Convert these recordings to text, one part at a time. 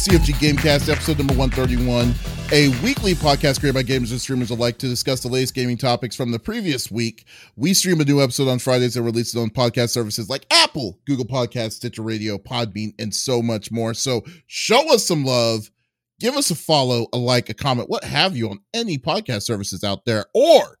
CFG Gamecast, episode number 131, a weekly podcast created by gamers and streamers alike to discuss the latest gaming topics from the previous week. We stream a new episode on Fridays and release it on podcast services like Apple, Google Podcasts, Stitcher Radio, Podbean, and so much more. So show us some love, give us a follow, a like, a comment, what have you on any podcast services out there, or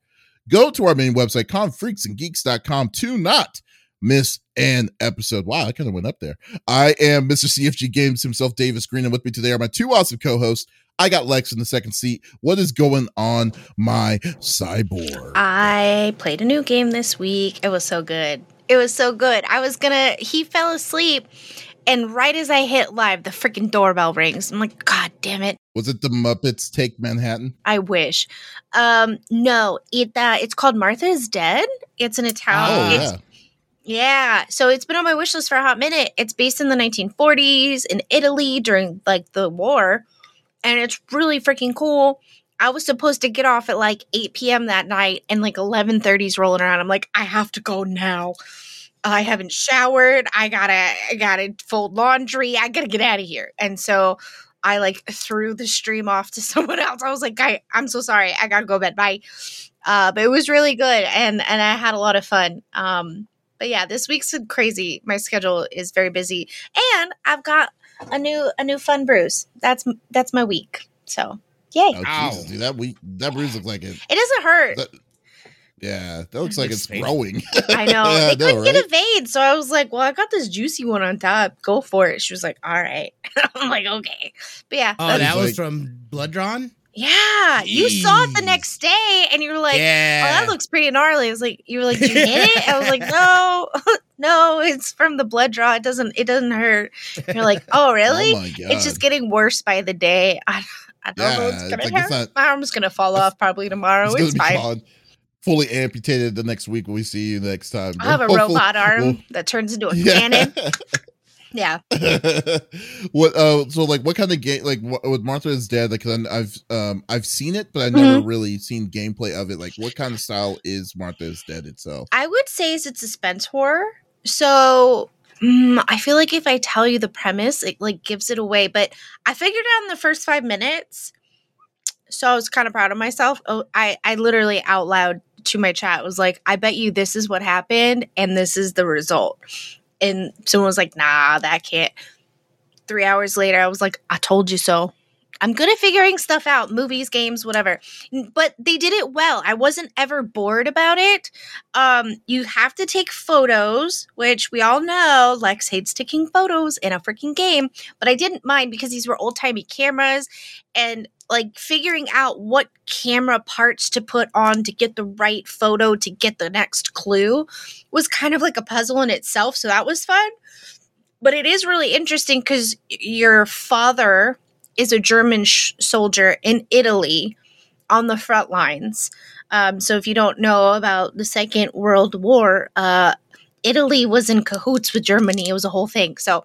go to our main website, confreaksandgeeks.com to not miss an episode. Wow, I kind of went up there. I am Mr. CFG Games himself, Davis Green, and with me today are my two awesome co-hosts. I got Lex in the second seat. What is going on, my cyborg? I played a new game this week. It was so good. It was so good. I was gonna. He fell asleep, and right as I hit live, the freaking doorbell rings. I'm like, God damn it! Was it the Muppets Take Manhattan? I wish. Um, no, it uh, it's called Martha is Dead. It's an Italian. Oh, it's, yeah. Yeah, so it's been on my wish list for a hot minute. It's based in the 1940s in Italy during like the war, and it's really freaking cool. I was supposed to get off at like 8 p.m. that night, and like 11:30's rolling around. I'm like, I have to go now. I haven't showered. I gotta, I gotta fold laundry. I gotta get out of here. And so I like threw the stream off to someone else. I was like, I, I'm so sorry. I gotta go bed. Bye. Uh, but it was really good, and and I had a lot of fun. Um, but yeah, this week's crazy. My schedule is very busy, and I've got a new a new fun bruise. That's that's my week. So yay! Oh, Ow. Jesus, dude, that we that bruise looks like it. It doesn't hurt. That, yeah, that looks like It's it's growing. I know. Yeah, they I couldn't get right? a vein, so I was like, "Well, I got this juicy one on top. Go for it." She was like, "All right." I'm like, "Okay," but yeah, Oh, that was like- from Blood Drawn? Yeah. You saw it the next day, and you were like, yeah. "Oh, that looks pretty gnarly." I was like, "You were like, did you hit it?" I was like, "No, no, it's from the blood draw. It doesn't, it doesn't hurt." You're like, "Oh, oh really?" Oh it's just getting worse by the day. I, I don't know what's gonna like not- My arm's gonna fall off probably tomorrow. it's It's, fine. gone, fully amputated the next week when we see you next time. I'll have a Hopefully- robot arm well- that turns into a Yeah. cannon. Yeah. what uh so like what kind of game like what, with Martha is dead like I've um I've seen it but I've never really seen gameplay of it like what kind of style is Martha is dead itself I would say it's a suspense horror. So mm, I feel like if I tell you the premise, it like gives it away. But I figured out in the first five minutes. So I was kind of proud of myself. Oh, I I literally out loud to my chat was like, I bet you this is what happened and this is the result. And someone was like, Nah, that can't. Three hours later, I was like, I told you so. I'm good at figuring stuff out, movies, games, whatever. But they did it well. I wasn't ever bored about it. Um, you have to take photos, which we all know Lex hates taking photos in a freaking game, but I didn't mind because these were old timey cameras and like figuring out what camera parts to put on to get the right photo to get the next clue was kind of like a puzzle in itself. So that was fun. But it is really interesting because your father is a German sh- soldier in Italy on the front lines. Um, so if you don't know about the Second World War, uh, Italy was in cahoots with Germany. It was a whole thing. So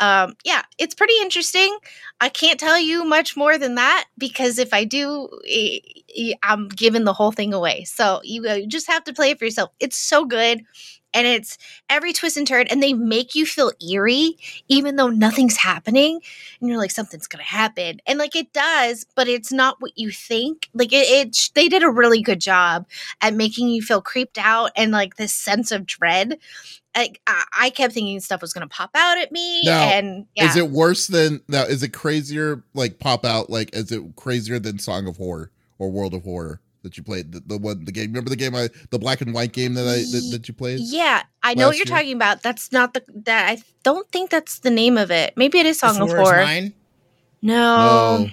um, yeah, it's pretty interesting. I can't tell you much more than that because if I do, eh, eh, I'm giving the whole thing away. So uh, you just have to play it for yourself. It's so good. And it's every twist and turn, and they make you feel eerie, even though nothing's happening. And you're like, something's gonna happen, and like it does, but it's not what you think. Like it, it they did a really good job at making you feel creeped out and like this sense of dread. Like I, I kept thinking stuff was gonna pop out at me, Now, and yeah, is it worse than now is it crazier like pop out like is it crazier than Song of Horror or World of Horror that you played the, the one the game remember the game I the black and white game that I that, that you played Yeah, I know what you're year? talking about. That's not the that I don't think that's the name of it. Maybe it is Song of Horror. mine? No, no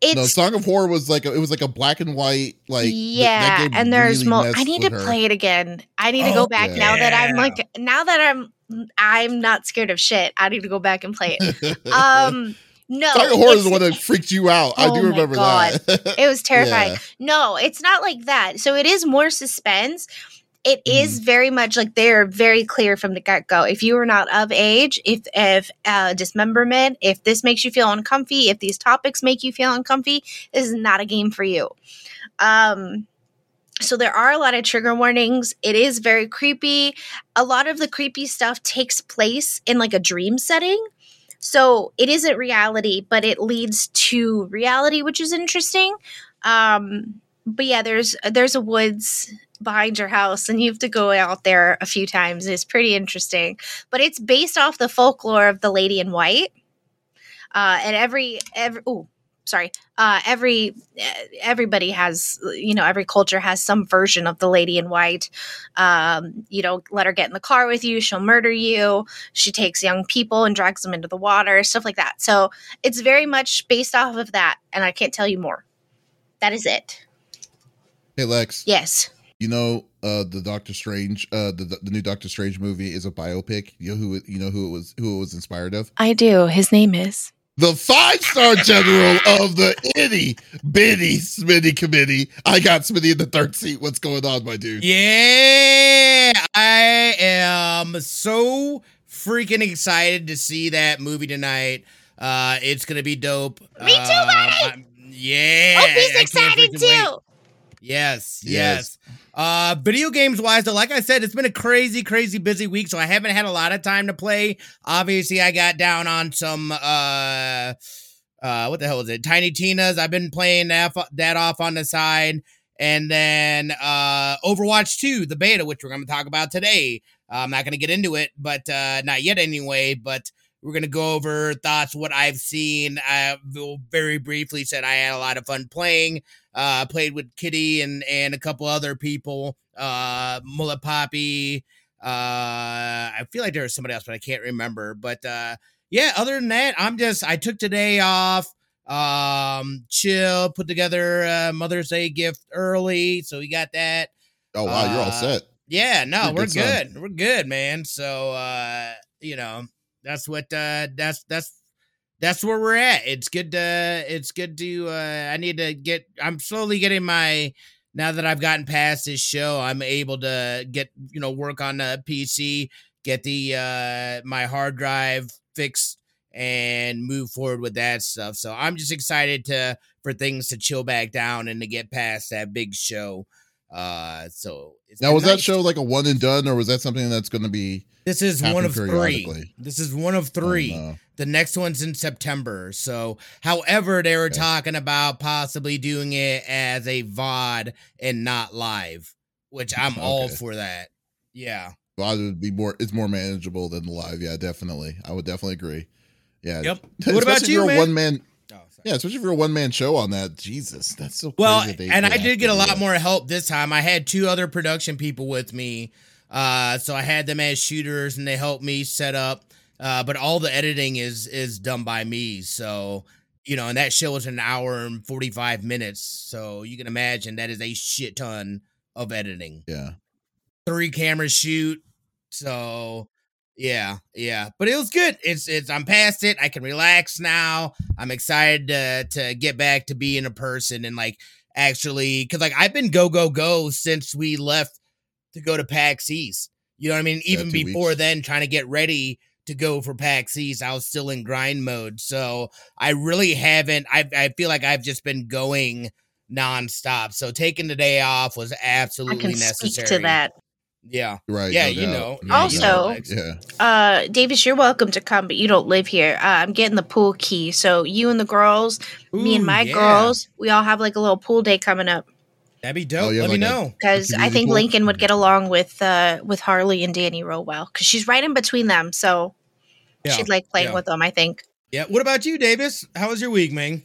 it's no Song of Horror was like a, it was like a black and white like yeah, game and there's really mo- I need to her. play it again. I need to Oh, go back now that I'm like now that I'm I'm not scared of shit. I need to go back and play it. Um, no, Horror is the one that freaked you out. I Oh do my remember God. that. It was terrifying. Yeah. No, it's not like that. So it is more suspense. It is Mm-hmm. very much like they're very clear from the get go. If you are not of age, if if uh, dismemberment, if this makes you feel uncomfy, if these topics make you feel uncomfy, this is not a game for you. Um, so there are a lot of trigger warnings. It is very creepy. A lot of the creepy stuff takes place in like a dream setting. So it isn't reality, but it leads to reality, which is interesting. Um, but yeah, there's there's a woods behind your house and you have to go out there a few times. It's pretty interesting. But it's based off the folklore of the lady in white. Uh, and every every oh sorry uh, every everybody has you know every culture has some version of the lady in white. Um, you know let her get in the car with you she'll murder you she takes young people and drags them into the water stuff like that. So it's very much based off of that and i can't tell you more. That is it. Hey lex. Yes. You know uh the doctor strange uh the, the new doctor strange movie is a biopic. You know who you know who it was who it was inspired of? I do. His name is the five star general of the itty bitty Smitty committee. I got Smitty in the third seat. What's going on, my dude? Yeah, I am so freaking excited to see that movie tonight. Uh, it's gonna be dope. Me too, buddy. Um, yeah, oh, he's excited too. Wait. Yes, yes. yes. Uh, video games wise, though, like I said, it's been a crazy, crazy busy week, so I haven't had a lot of time to play. Obviously, I got down on some uh, uh, what the hell is it? Tiny Tina's. I've been playing that, that off on the side, and then uh, Overwatch 2, the beta, which we're going to talk about today. I'm not going to get into it, but uh, not yet anyway. But we're going to go over thoughts, what I've seen. I very briefly said I had a lot of fun playing. Uh, played with Kitty and and a couple other people. Uh, Mullet Poppy. Uh, I feel like there was somebody else, but I can't remember. But uh, yeah, other than that, I'm just I took today off. Um, chill, put together a Mother's Day gift early, so we got that. Oh wow, uh, you're all uh, set. Yeah, no, you're we're good. good. We're good, man. So uh, you know, that's what uh that's that's that's where we're at. It's good to it's good to uh I need to get I'm slowly getting my now that I've gotten past this show, I'm able to get, you know, work on the PC, get the uh my hard drive fixed and move forward with that stuff. So I'm just excited to for things to chill back down and to get past that big show. Uh so now was nice. that show like a one and done or was that something that's gonna be this is one of three. This is one of three. Oh, no. The next one's in September. So, however, they were okay. talking about possibly doing it as a VOD and not live, which I'm okay. all for that. Yeah. VOD would be more, it's more manageable than live. Yeah, definitely. I would definitely agree. Yeah. Yep. What about you, man? one man. Oh, yeah, especially if you're a one man show on that. Jesus, that's so well. and I did get a lot more help this time. I had two other production people with me uh, so I had them as shooters, and they helped me set up. Uh, but all the editing is is done by me. So you know, and that show was an hour and forty five minutes. So you can imagine that is a shit ton of editing. Yeah, three camera shoot. So yeah, yeah, but it was good. It's it's I'm past it. I can relax now. I'm excited to to get back to being a person and like actually because like I've been go go go since we left to go to PAX East. You know what I mean? Even before weeks. then, trying to get ready to go for PAX East, I was still in grind mode. So I really haven't. I I feel like I've just been going nonstop. So taking the day off was absolutely necessary. to that. Yeah. Right. Yeah, no you know. also, you know, yeah. uh Davis, you're welcome to come, but you don't live here. Uh, I'm getting the pool key. So you and the girls, Ooh, me and my yeah. girls, we all have like a little pool day coming up. That'd be dope. Oh, Let like me know because I think Lincoln would get along with uh with Harley and Danny real well because she's right in between them, so yeah. she'd like playing yeah. with them. I think. Yeah. What about you, Davis? How was your week, man?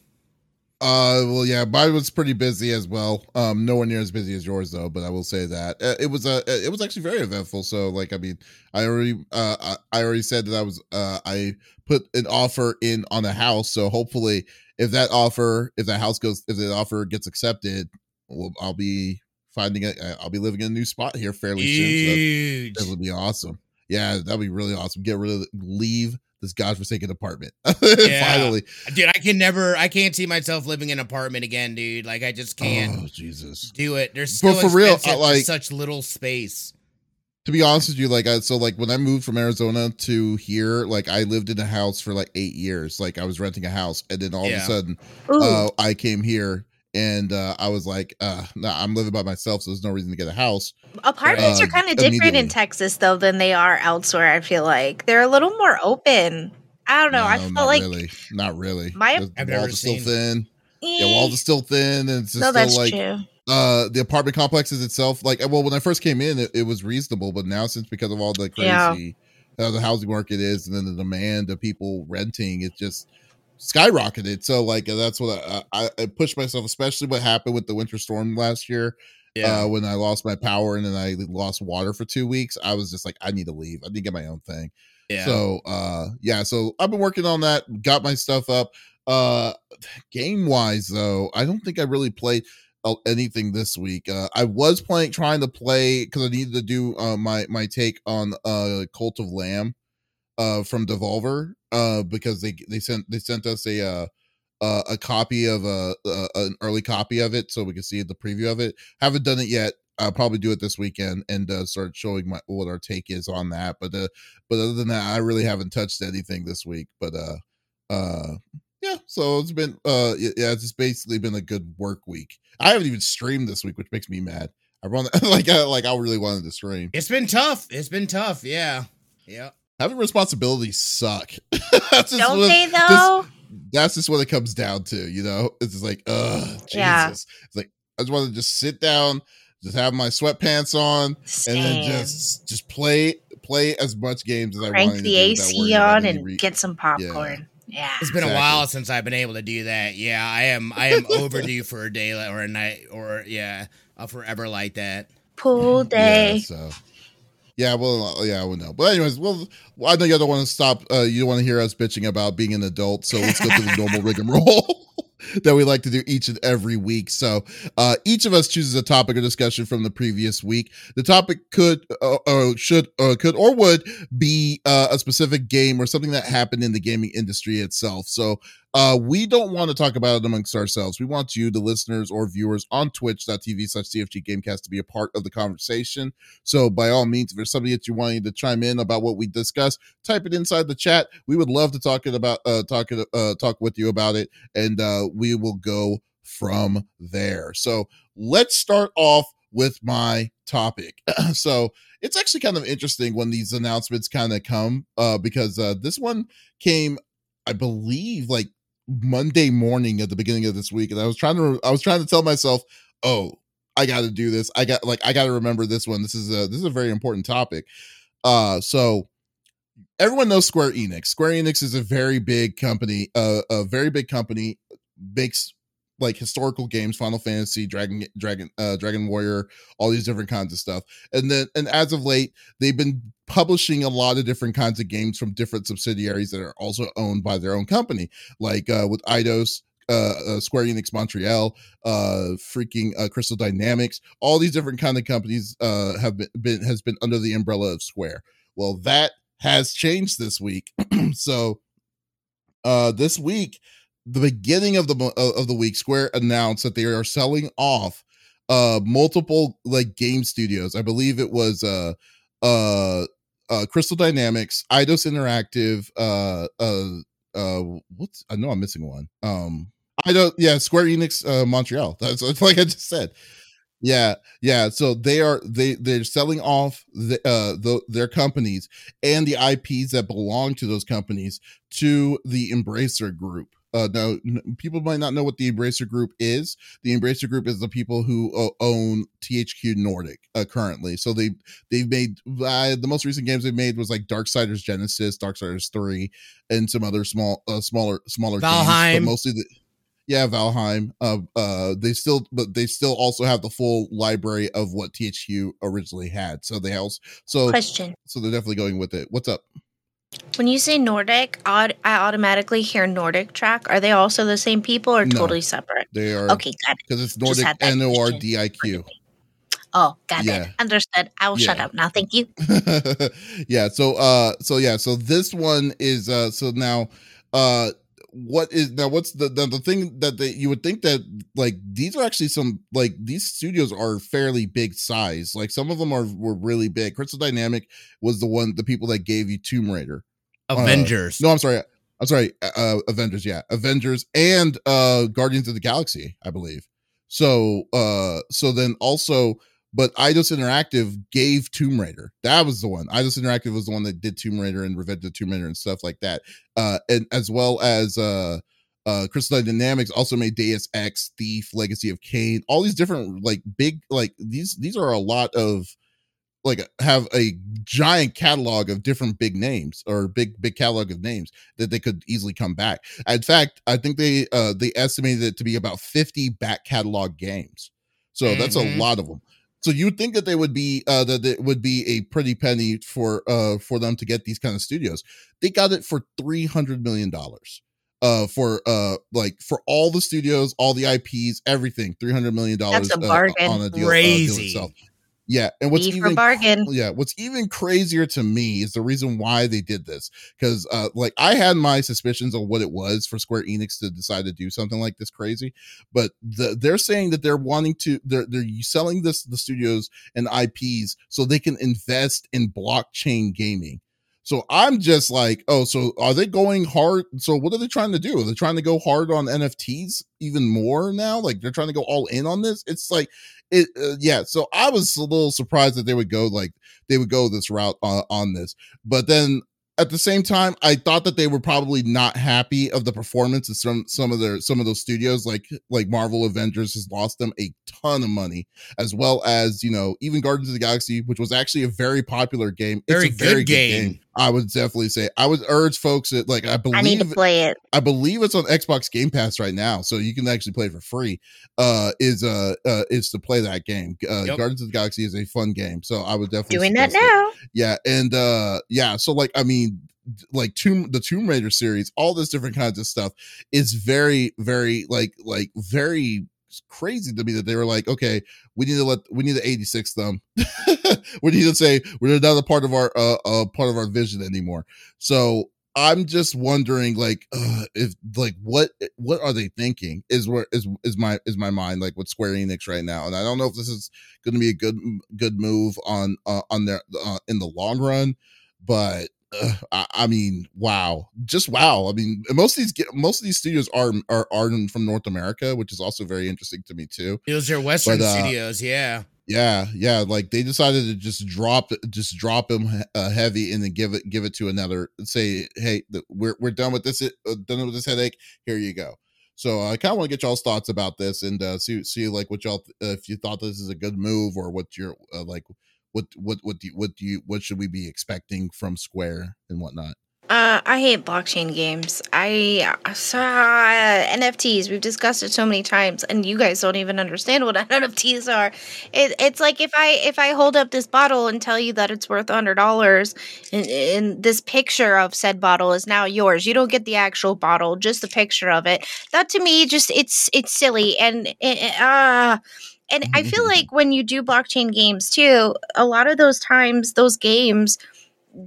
Uh, well, yeah, mine was pretty busy as well. Um, nowhere near as busy as yours though, but I will say that uh, it was uh, it was actually very eventful. So, like, I mean, I already uh I already said that I was uh I put an offer in on a house, so hopefully, if that offer if that house goes if the offer gets accepted, well, I'll be finding a, uh, I'll be living in a new spot here fairly Huge. soon. So that would be awesome. Yeah, that'd be really awesome. Get rid of leave this godforsaken apartment. yeah. Finally, dude, I can never, I can't see myself living in an apartment again, dude. Like I just can't. Oh Jesus, do it. There's still but for real, like such little space. To be honest with you, like I so like when I moved from Arizona to here, like I lived in a house for like eight years. Like I was renting a house, and then all yeah. of a sudden, uh, I came here and uh, I was like, uh, nah, I'm living by myself, so there's no reason to get a house. Apartments uh, are kind of different in Texas, though, than they are elsewhere. I feel like they're a little more open. I don't know. I No, felt not like really. Not really. My- the I've walls are still seen- thin. Yeah, eh, walls are still thin, and it's just no, that's still like true. uh the apartment complexes itself. Like, well, when I first came in, it, it was reasonable, but now since because of all the Yeah. crazy how the housing market is, and then the demand of people renting, it just skyrocketed. So like that's what I, I, I pushed myself, especially what happened with the winter storm last year. Yeah. Uh, when I lost my power and then I lost water for two weeks, I was just like, I need to leave. I need to get my own thing. yeah. So uh yeah, so I've been working on that, got my stuff up. Uh game wise though, I don't think I really played uh, anything this week. Uh I was playing trying to play cuz I needed to do uh my my take on uh Cult of Lamb uh from Devolver uh because they they sent they sent us a uh uh, a copy of a, uh an early copy of it so we can see the preview of it. Haven't done it yet. I'll probably do it this weekend and uh, start showing my what our take is on that. But uh, but other than that, I really haven't touched anything this week. But uh, uh, yeah. So it's been uh, yeah, it's just basically been a good work week. I haven't even streamed this week, which makes me mad. I run like I like I really wanted to stream. it's been tough. It's been tough. Yeah. Yeah. Having responsibilities suck. that's just Don't what- they this- though? that's just what it comes down to, you know. It's just like, ugh, Jesus. Yeah. It's like I just want to just sit down, just have my sweatpants on, and then just just play play as much games as I want. crank want. the AC on and get some popcorn. Yeah. It's been Exactly. a while since I've been able to do that. Yeah, I am. I am overdue for a day or a night or yeah, a forever like that. Pool day. Yeah, so yeah, well, uh, yeah, I would know. But anyways, well, I know you don't want to stop. Uh, you don't want to hear us bitching about being an adult, so let's go to the normal rigmarole. that we like to do each and every week. So uh, each of us chooses a topic or discussion from the previous week. The topic could, uh, or should, or could, or would be uh, a specific game or something that happened in the gaming industry itself. So uh, we don't want to talk about it amongst ourselves. We want you, the listeners or viewers on twitch.tv slash CFG Gamecast to be a part of the conversation. So by all means, if there's something that you wanting to chime in about what we discussed, type it inside the chat. We would love to talk it about, uh, talk it, uh, talk with you about it, and uh, we will go from there. So let's start off with my topic. so it's actually kind of interesting when these announcements kind of come, uh, because uh, this one came, I believe, like Monday morning at the beginning of this week, and I was trying to, I was trying to tell myself, oh, I got to do this. I got like I got to remember this one. This is a this is a very important topic. Uh, so everyone knows Square Enix. Square Enix is a very big company. Uh, a very big company makes like historical games, Final Fantasy, Dragon, Dragon, uh, Dragon Warrior, all these different kinds of stuff. And then, and as of late, they've been publishing a lot of different kinds of games from different subsidiaries that are also owned by their own company, like uh, with Eidos. uh, uh, Square Enix Montreal, uh, freaking uh, Crystal Dynamics, all these different kind of companies uh, have been, been has been under the umbrella of Square. Well, that has changed this week. so, uh, this week, the beginning of the uh, of the week, Square announced that they are selling off uh multiple like game studios. I believe it was uh uh uh Crystal Dynamics, Eidos Interactive, uh uh uh what's I know I'm missing one. Um I don't yeah, Square Enix uh Montreal. That's, like I just said. Yeah, yeah. So they are they they're selling off the uh the, their companies and the IPs that belong to those companies to the Embracer Group. Uh, now n- people might not know what the Embracer Group is. The Embracer Group is the people who uh, own THQ Nordic uh, currently. So they they've made uh, the most recent games they've made was like Darksiders Genesis, Darksiders Three, and some other small uh, smaller smaller games, but mostly the yeah Valheim. Uh, uh, they still but they still also have the full library of what THQ originally had. So they also so Question. so they're definitely going with it. What's up? When you say Nordic, I automatically hear NordicTrack. Are they also the same people or No. totally separate? They are Okay, got it. because it's Nordic N O R. D I Q. Oh, got Yeah. it. Understood. I will shut up now. Thank you. yeah so uh so yeah so this one is uh so now uh what is now what's the the, the thing that they, you would think that like these are actually some like these studios are fairly big size. Like some of them are were really big. Crystal dynamic was the one the people that gave you tomb raider. Avengers. no i'm sorry i'm sorry uh avengers yeah. Avengers and uh guardians of the galaxy i believe. So uh so then also but Eidos Interactive gave Tomb Raider. That was the one. Eidos Interactive was the one that did Tomb Raider and Revenge of Tomb Raider and stuff like that. Uh, and as well as uh, uh, Crystal Dynamics also made Deus Ex, Thief, Legacy of Kain. All these different like big like these these are a lot of like have a giant catalog of different big names or big big catalog of names that they could easily come back. In fact, I think they uh they estimated it to be about 50 back catalog games. So mm-hmm. that's a mm-hmm. lot of them. So you'd think that they would be uh that it would be a pretty penny for uh for them to get these kind of studios. They got it for 300 million dollars uh for uh like for all the studios all the ips everything 300 million dollars uh, on a deal, Crazy. Uh, deal itself yeah, and what's even bargain. Yeah, what's even crazier to me is the reason why they did this. Because, uh, like, I had my suspicions of what it was for Square Enix to decide to do something like this crazy, but the, they're saying that they're wanting to they're they're selling this the studios and IPs so they can invest in blockchain gaming. So I'm just like, oh, so are they going hard? So what are they trying to do? Are they trying to go hard on NFTs even more now? Like they're trying to go all in on this? It's like it uh, yeah so i was a little surprised that they would go like they would go this route on, on this but then at the same time, I thought that they were probably not happy of the performance of some some of their some of those studios, like like Marvel Avengers has lost them a ton of money, as well as you know even Guardians of the Galaxy, which was actually a very popular game. Very, it's a very good, game. good game. I would definitely say I would urge folks that like I believe I need to play it. I believe it's on Xbox Game Pass right now, so you can actually play it for free. Uh, is uh, uh is to play that game. Uh, yep. Guardians of the Galaxy is a fun game, so I would definitely doing that now. It. Yeah, and uh, yeah, so like I mean, like tomb the tomb raider series all this different kinds of stuff is very very like like very crazy to me that they were like okay we need to let we need to 86 them. We need to say we're not a part of our uh, uh part of our vision anymore. So i'm just wondering like uh, if like what what are they thinking is where is is my is my mind like with square enix right now? And i don't know if this is going to be a good good move on uh, on their uh, in the long run but uh, I, I, mean, wow, just wow. I mean, most of these most of these studios are are are from North America, which is also very interesting to me too. Those are Western but, uh, studios, yeah, yeah, yeah. Like they decided to just drop just drop them uh, heavy and then give it give it to another. Say, hey, the, we're we're done with this. Uh, done with this headache. Here you go. So I kind of want to get y'all's thoughts about this and uh, see see like what y'all if you thought this is a good move or what your uh, like what what what do you, what do you what should we be expecting from Square and whatnot? Uh, I hate blockchain games. I uh, NFTs. We've discussed it so many times, and you guys don't even understand what NFTs are. It, it's like if I if I hold up this bottle and tell you that it's worth hundred dollars, and, and this picture of said bottle is now yours. You don't get the actual bottle, just the picture of it. That to me, just it's it's silly, and uh and I feel mm-hmm. like when you do blockchain games too, a lot of those times, those games,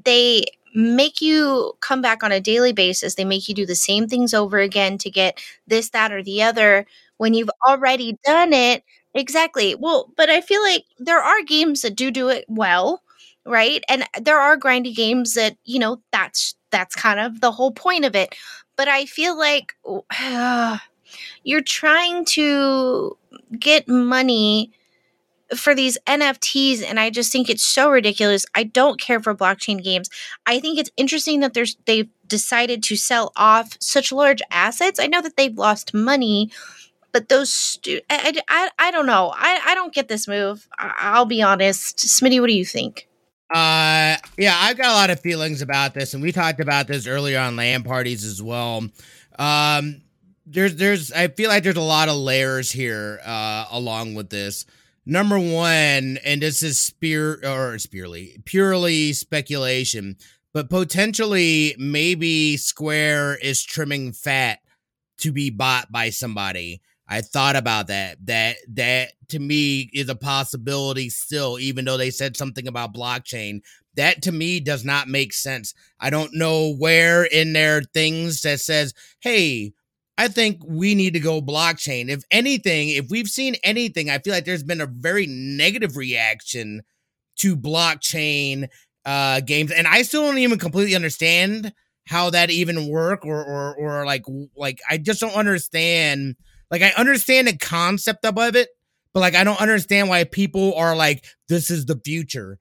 they make you come back on a daily basis. They make you do the same things over again to get this, that, or the other when you've already done it. Exactly. Well, but I feel like there are games that do do it well, right? And there are grindy games that, you know, that's that's kind of the whole point of it. But I feel like uh, you're trying to get money for these NFTs and I just think it's so ridiculous. I don't care for blockchain games. I think it's interesting that there's they've decided to sell off such large assets. I know that they've lost money, but those stu- I, I, I don't know. I, I don't get this move. I, will be honest. Smitty, what do you think? Uh yeah, I've got a lot of feelings about this and we talked about this earlier on land parties as well. Um there's there's I feel like there's a lot of layers here uh along with this. Number one, and this is spear or spearly purely speculation, but potentially maybe Square is trimming fat to be bought by somebody. I thought about that. That that to me is a possibility still, even though they said something about blockchain. That to me does not make sense. I don't know where in their things that says, hey, I think we need to go blockchain. If anything, if we've seen anything, I feel like there's been a very negative reaction to blockchain uh, games, and I still don't even completely understand how that even work, or or or like like I just don't understand. Like I understand the concept of it, But like, I don't understand why people are like, this is the future.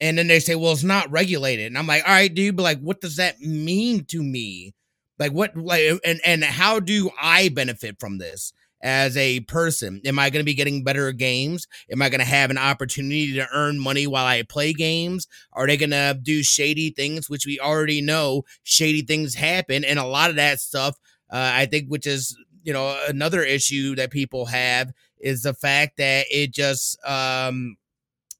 And then they say, well, it's not regulated. And I'm like, all right, dude, but like, what does that mean to me? Like, what, like, and, and how do I benefit from this? as a person? Am I going to be getting better games? Am I going to have an opportunity to earn money while I play games? Are they going to do shady things, which we already know shady things happen? And a lot of that stuff, uh, I think, which is, you know, another issue that people have is the fact that it just, um,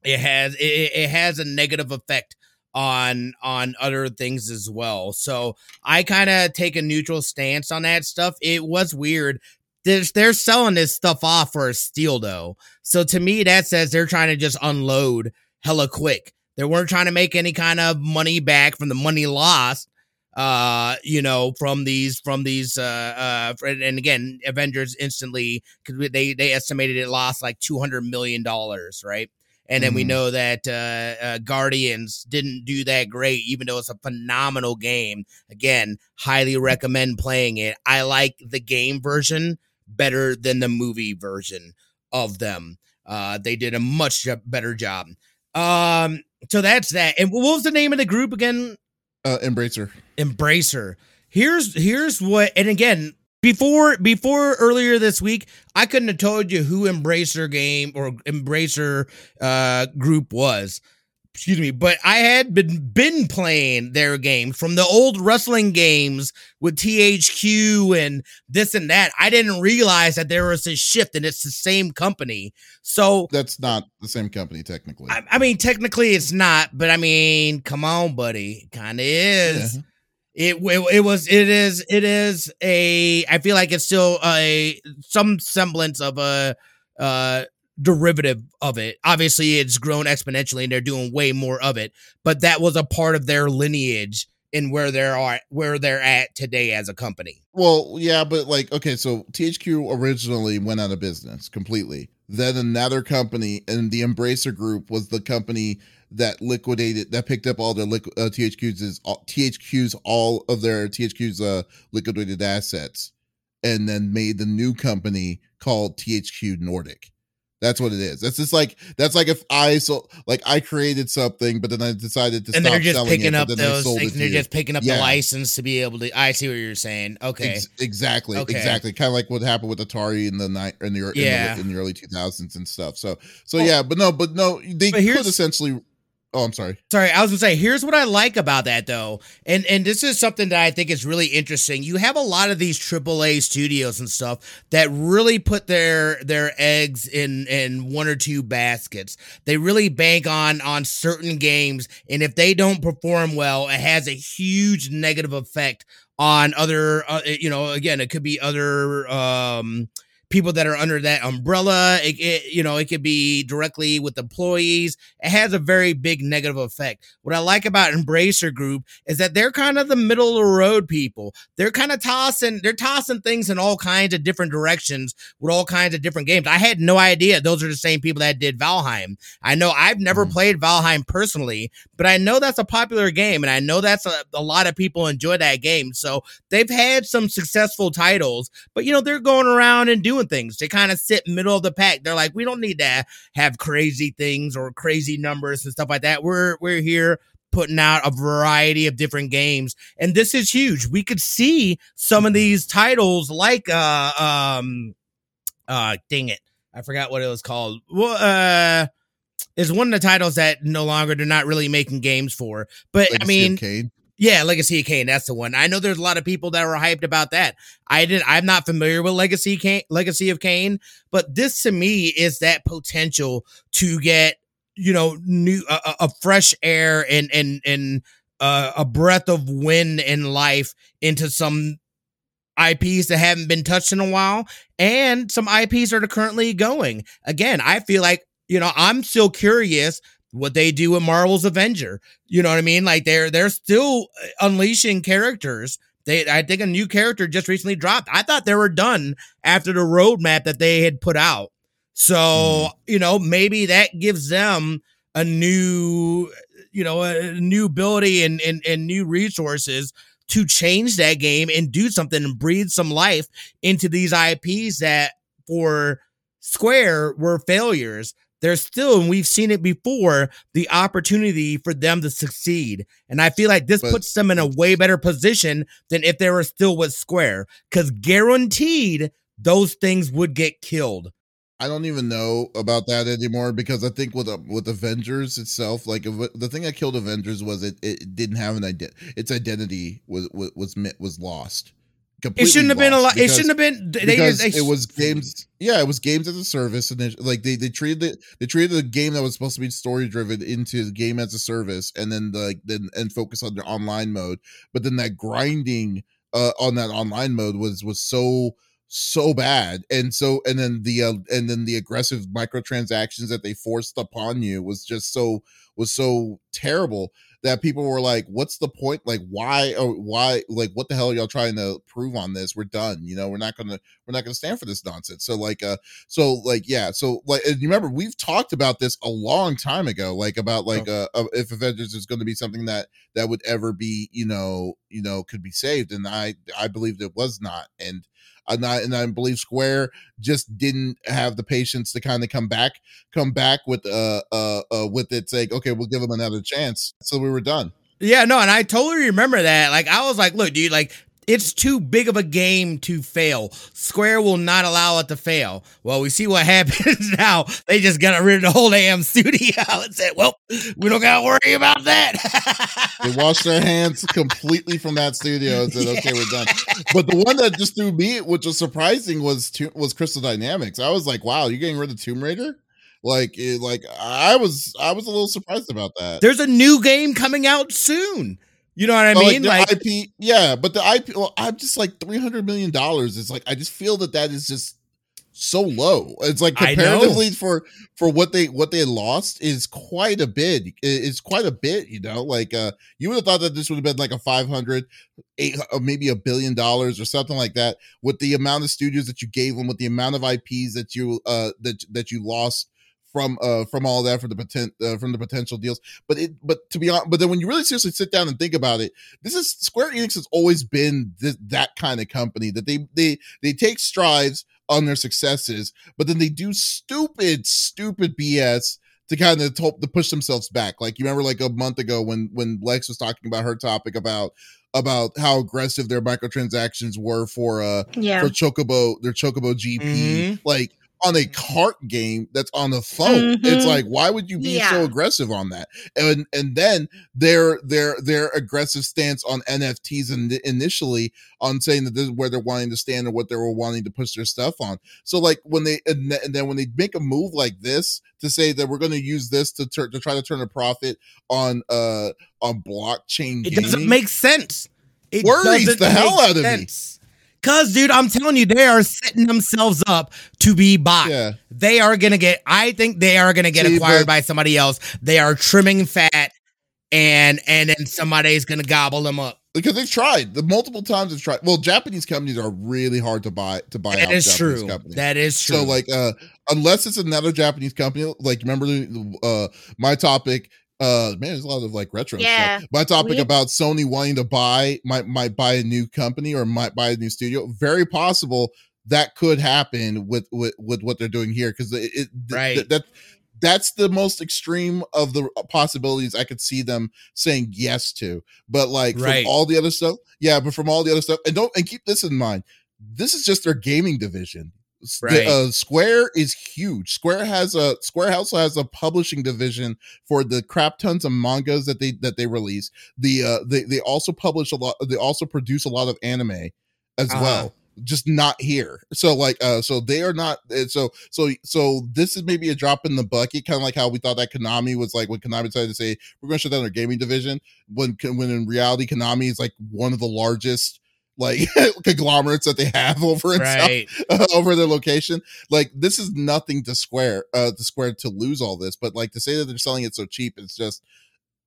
it has it, it has a negative effect on on other things as well. So I kind of take a neutral stance on that stuff. It was weird. They're, they're selling this stuff off for a steal though. So to me that says they're trying to just unload hella quick. They weren't trying to make any kind of money back from the money lost uh you know from these from these uh uh and again avengers instantly because they they estimated it lost like 200 million dollars right and then mm. we mm-hmm. know that uh, uh, Guardians didn't do that great, even though it's a phenomenal game. Again, highly recommend playing it. I like the game version better than the movie version of them. Uh, they did a much better job. Um, so that's that. And what was the name of the group again? Uh, Embracer. Embracer. Here's here's what, and again, before before earlier this week, I couldn't have told you who Embracer game or Embracer uh group was. Excuse me, but I had been been playing their game from the old wrestling games with THQ and this and that. I didn't realize that there was a shift and it's the same company. So that's not the same company technically. I, I mean, technically it's not, but I mean, come on, buddy, kind of is. Yeah it, it, it was it is it is a I feel like it's still a some semblance of a uh derivative of it. Obviously, it's grown exponentially and they're doing way more of it, but that was a part of their lineage in where they are where they're at today as a company. Well, yeah, but like okay, so THQ originally went out of business completely. Then another company and the Embracer Group was the company that liquidated that picked up all their liqu- uh, THQ's all, THQ's all of their THQ's uh, liquidated assets, and then made the new company called THQ Nordic. That's what it is. That's just like that's like if I so like I created something, but then I decided to and they're just picking it, up those. They they're just picking up yeah. the license to be able to. I see what you're saying. Okay, Ex- exactly, okay. exactly. Kind of like what happened with Atari in the night in the yeah. in the, in the early 2000s and stuff. So so oh. yeah, but no, but no, they but could essentially Oh, I'm sorry. Sorry, I was gonna say. Here's what I like about that though, and and this is something that I think is really interesting. You have a lot of these AAA studios and stuff that really put their their eggs in in one or two baskets. They really bank on on certain games, and if they don't perform well, it has a huge negative effect on other. Uh, you know, again, it could be other. um people that are under that umbrella. It, it, you know, it could be directly with employees. It has a very big negative effect. What I like about Embracer Group is that they're kind of the middle of the road people. They're kind of tossing, they're tossing things in all kinds of different directions with all kinds of different games. I had no idea those are the same people that did Valheim. I know I've never mm. played Valheim personally, but I know that's a popular game and I know that's a, a lot of people enjoy that game. So they've had some successful titles, but you know, they're going around and doing doing things. They kind of sit middle of the pack. They're like, we don't need to have crazy things or crazy numbers and stuff like that. We're we're here putting out a variety of different games. And this is huge. We could see some of these titles like uh um uh dang it. I forgot what it was called. Well uh is one of the titles that no longer they're not really making games for. But I mean yeah, Legacy of Kain. That's the one. I know there's a lot of people that were hyped about that. I didn't. I'm not familiar with Legacy Kain, Legacy of Kain, but this to me is that potential to get you know new a, a fresh air and and and uh, a breath of wind in life into some IPs that haven't been touched in a while and some IPs that are currently going. Again, I feel like you know I'm still curious what they do with Marvel's Avenger. You know what I mean? Like they're they're still uh, unleashing characters. They I think a new character just recently dropped. I thought they were done after the roadmap that they had put out. So, mm. you know, maybe that gives them a new you know, a new ability and, and, and new resources to change that game and do something and breathe some life into these IPs that for Square were failures, there's still, and we've seen it before, the opportunity for them to succeed. And I feel like this but, puts them in a way better position than if they were still with Square, because guaranteed those things would get killed. I don't even know about that anymore because I think with uh, with Avengers itself, like the thing that killed Avengers was it, it didn't have an idea. Its identity was was was, was lost it shouldn't have been a lot. It shouldn't have been. They, because they, it was games. Yeah, it was games as a service, and like they they treated the they treated the game that was supposed to be story driven into the game as a service, and then like then and focus on the online mode. But then that grinding uh on that online mode was was so so bad and so and then the uh, and then the aggressive microtransactions that they forced upon you was just so was so terrible that people were like, "What's the point? Like, why? Or why? Like, what the hell are y'all trying to prove on this? We're done. You know, we're not gonna we're not gonna stand for this nonsense." So like, uh, so like, yeah, so like, and you remember we've talked about this a long time ago, like about like oh. uh, if Avengers is going to be something that that would ever be, you know, you know, could be saved, and I I believed it was not, and and I, and I believe Square just didn't have the patience to kind of come back, come back with uh uh, uh with it saying, okay, we'll give them another chance. So we were done. Yeah, no, and I totally remember that. Like I was like, look, dude, like it's too big of a game to fail. Square will not allow it to fail. Well, we see what happens now. They just got rid of the whole damn studio and said, well, we don't got to worry about that. they washed their hands completely from that studio and said, okay, we're done. But the one that just threw me, which was surprising, was was Crystal Dynamics. I was like, wow, you're getting rid of Tomb Raider? Like, it, like I was, I was a little surprised about that. There's a new game coming out soon. You know what I mean? Like, like IP, yeah, but the IP, well, I'm just like three hundred million dollars. It's like I just feel that that is just so low. It's like comparatively for for what they what they lost is quite a bit. It's quite a bit, you know. Like uh you would have thought that this would have been like a 500 eight uh, maybe a billion dollars or something like that with the amount of studios that you gave them with the amount of IPs that you uh that that you lost from uh from all that from the potent uh, from the potential deals but it but to be honest but then when you really seriously sit down and think about it this is square enix has always been this, that kind of company that they they they take strides on their successes but then they do stupid stupid bs to kind of to, to push themselves back like you remember like a month ago when when lex was talking about her topic about about how aggressive their microtransactions were for uh yeah. for chocobo their chocobo gp mm-hmm. like on a cart game that's on the phone. Mm-hmm. It's like, why would you be yeah. so aggressive on that? And and then their their their aggressive stance on NFTs and in, initially on saying that this is where they're wanting to stand or what they were wanting to push their stuff on. So like when they and then when they make a move like this to say that we're going to use this to turn to try to turn a profit on uh on blockchain, it gaming, doesn't make sense. It worries the hell out of sense. me. Cause, dude, I'm telling you, they are setting themselves up to be bought. Yeah. They are gonna get. I think they are gonna get See, acquired but, by somebody else. They are trimming fat, and and then somebody's gonna gobble them up because they've tried the multiple times. They've tried. Well, Japanese companies are really hard to buy to buy. That is Japanese true. Companies. That is true. So, like, uh, unless it's another Japanese company, like remember uh, my topic uh man there's a lot of like retro yeah, stuff my topic we, about sony wanting to buy might might buy a new company or might buy a new studio very possible that could happen with with, with what they're doing here because it, it right th- that that's the most extreme of the possibilities I could see them saying yes to. But like right. from all the other stuff, yeah, but from all the other stuff, and don't and keep this in mind. This is just their gaming division. Right. Uh, Square is huge. Square has a Square also has a publishing division for the crap tons of mangas that they that they release. The uh, they they also publish a lot. They also produce a lot of anime as uh-huh. well just not here so like uh so they are not so so so this is maybe a drop in the bucket kind of like how we thought that konami was like when konami decided to say we're going to shut down our gaming division when when in reality konami is like one of the largest like conglomerates that they have over in right. South, uh, over their location. Like this is nothing to Square, uh, to Square to lose all this, but like to say that they're selling it so cheap, it's just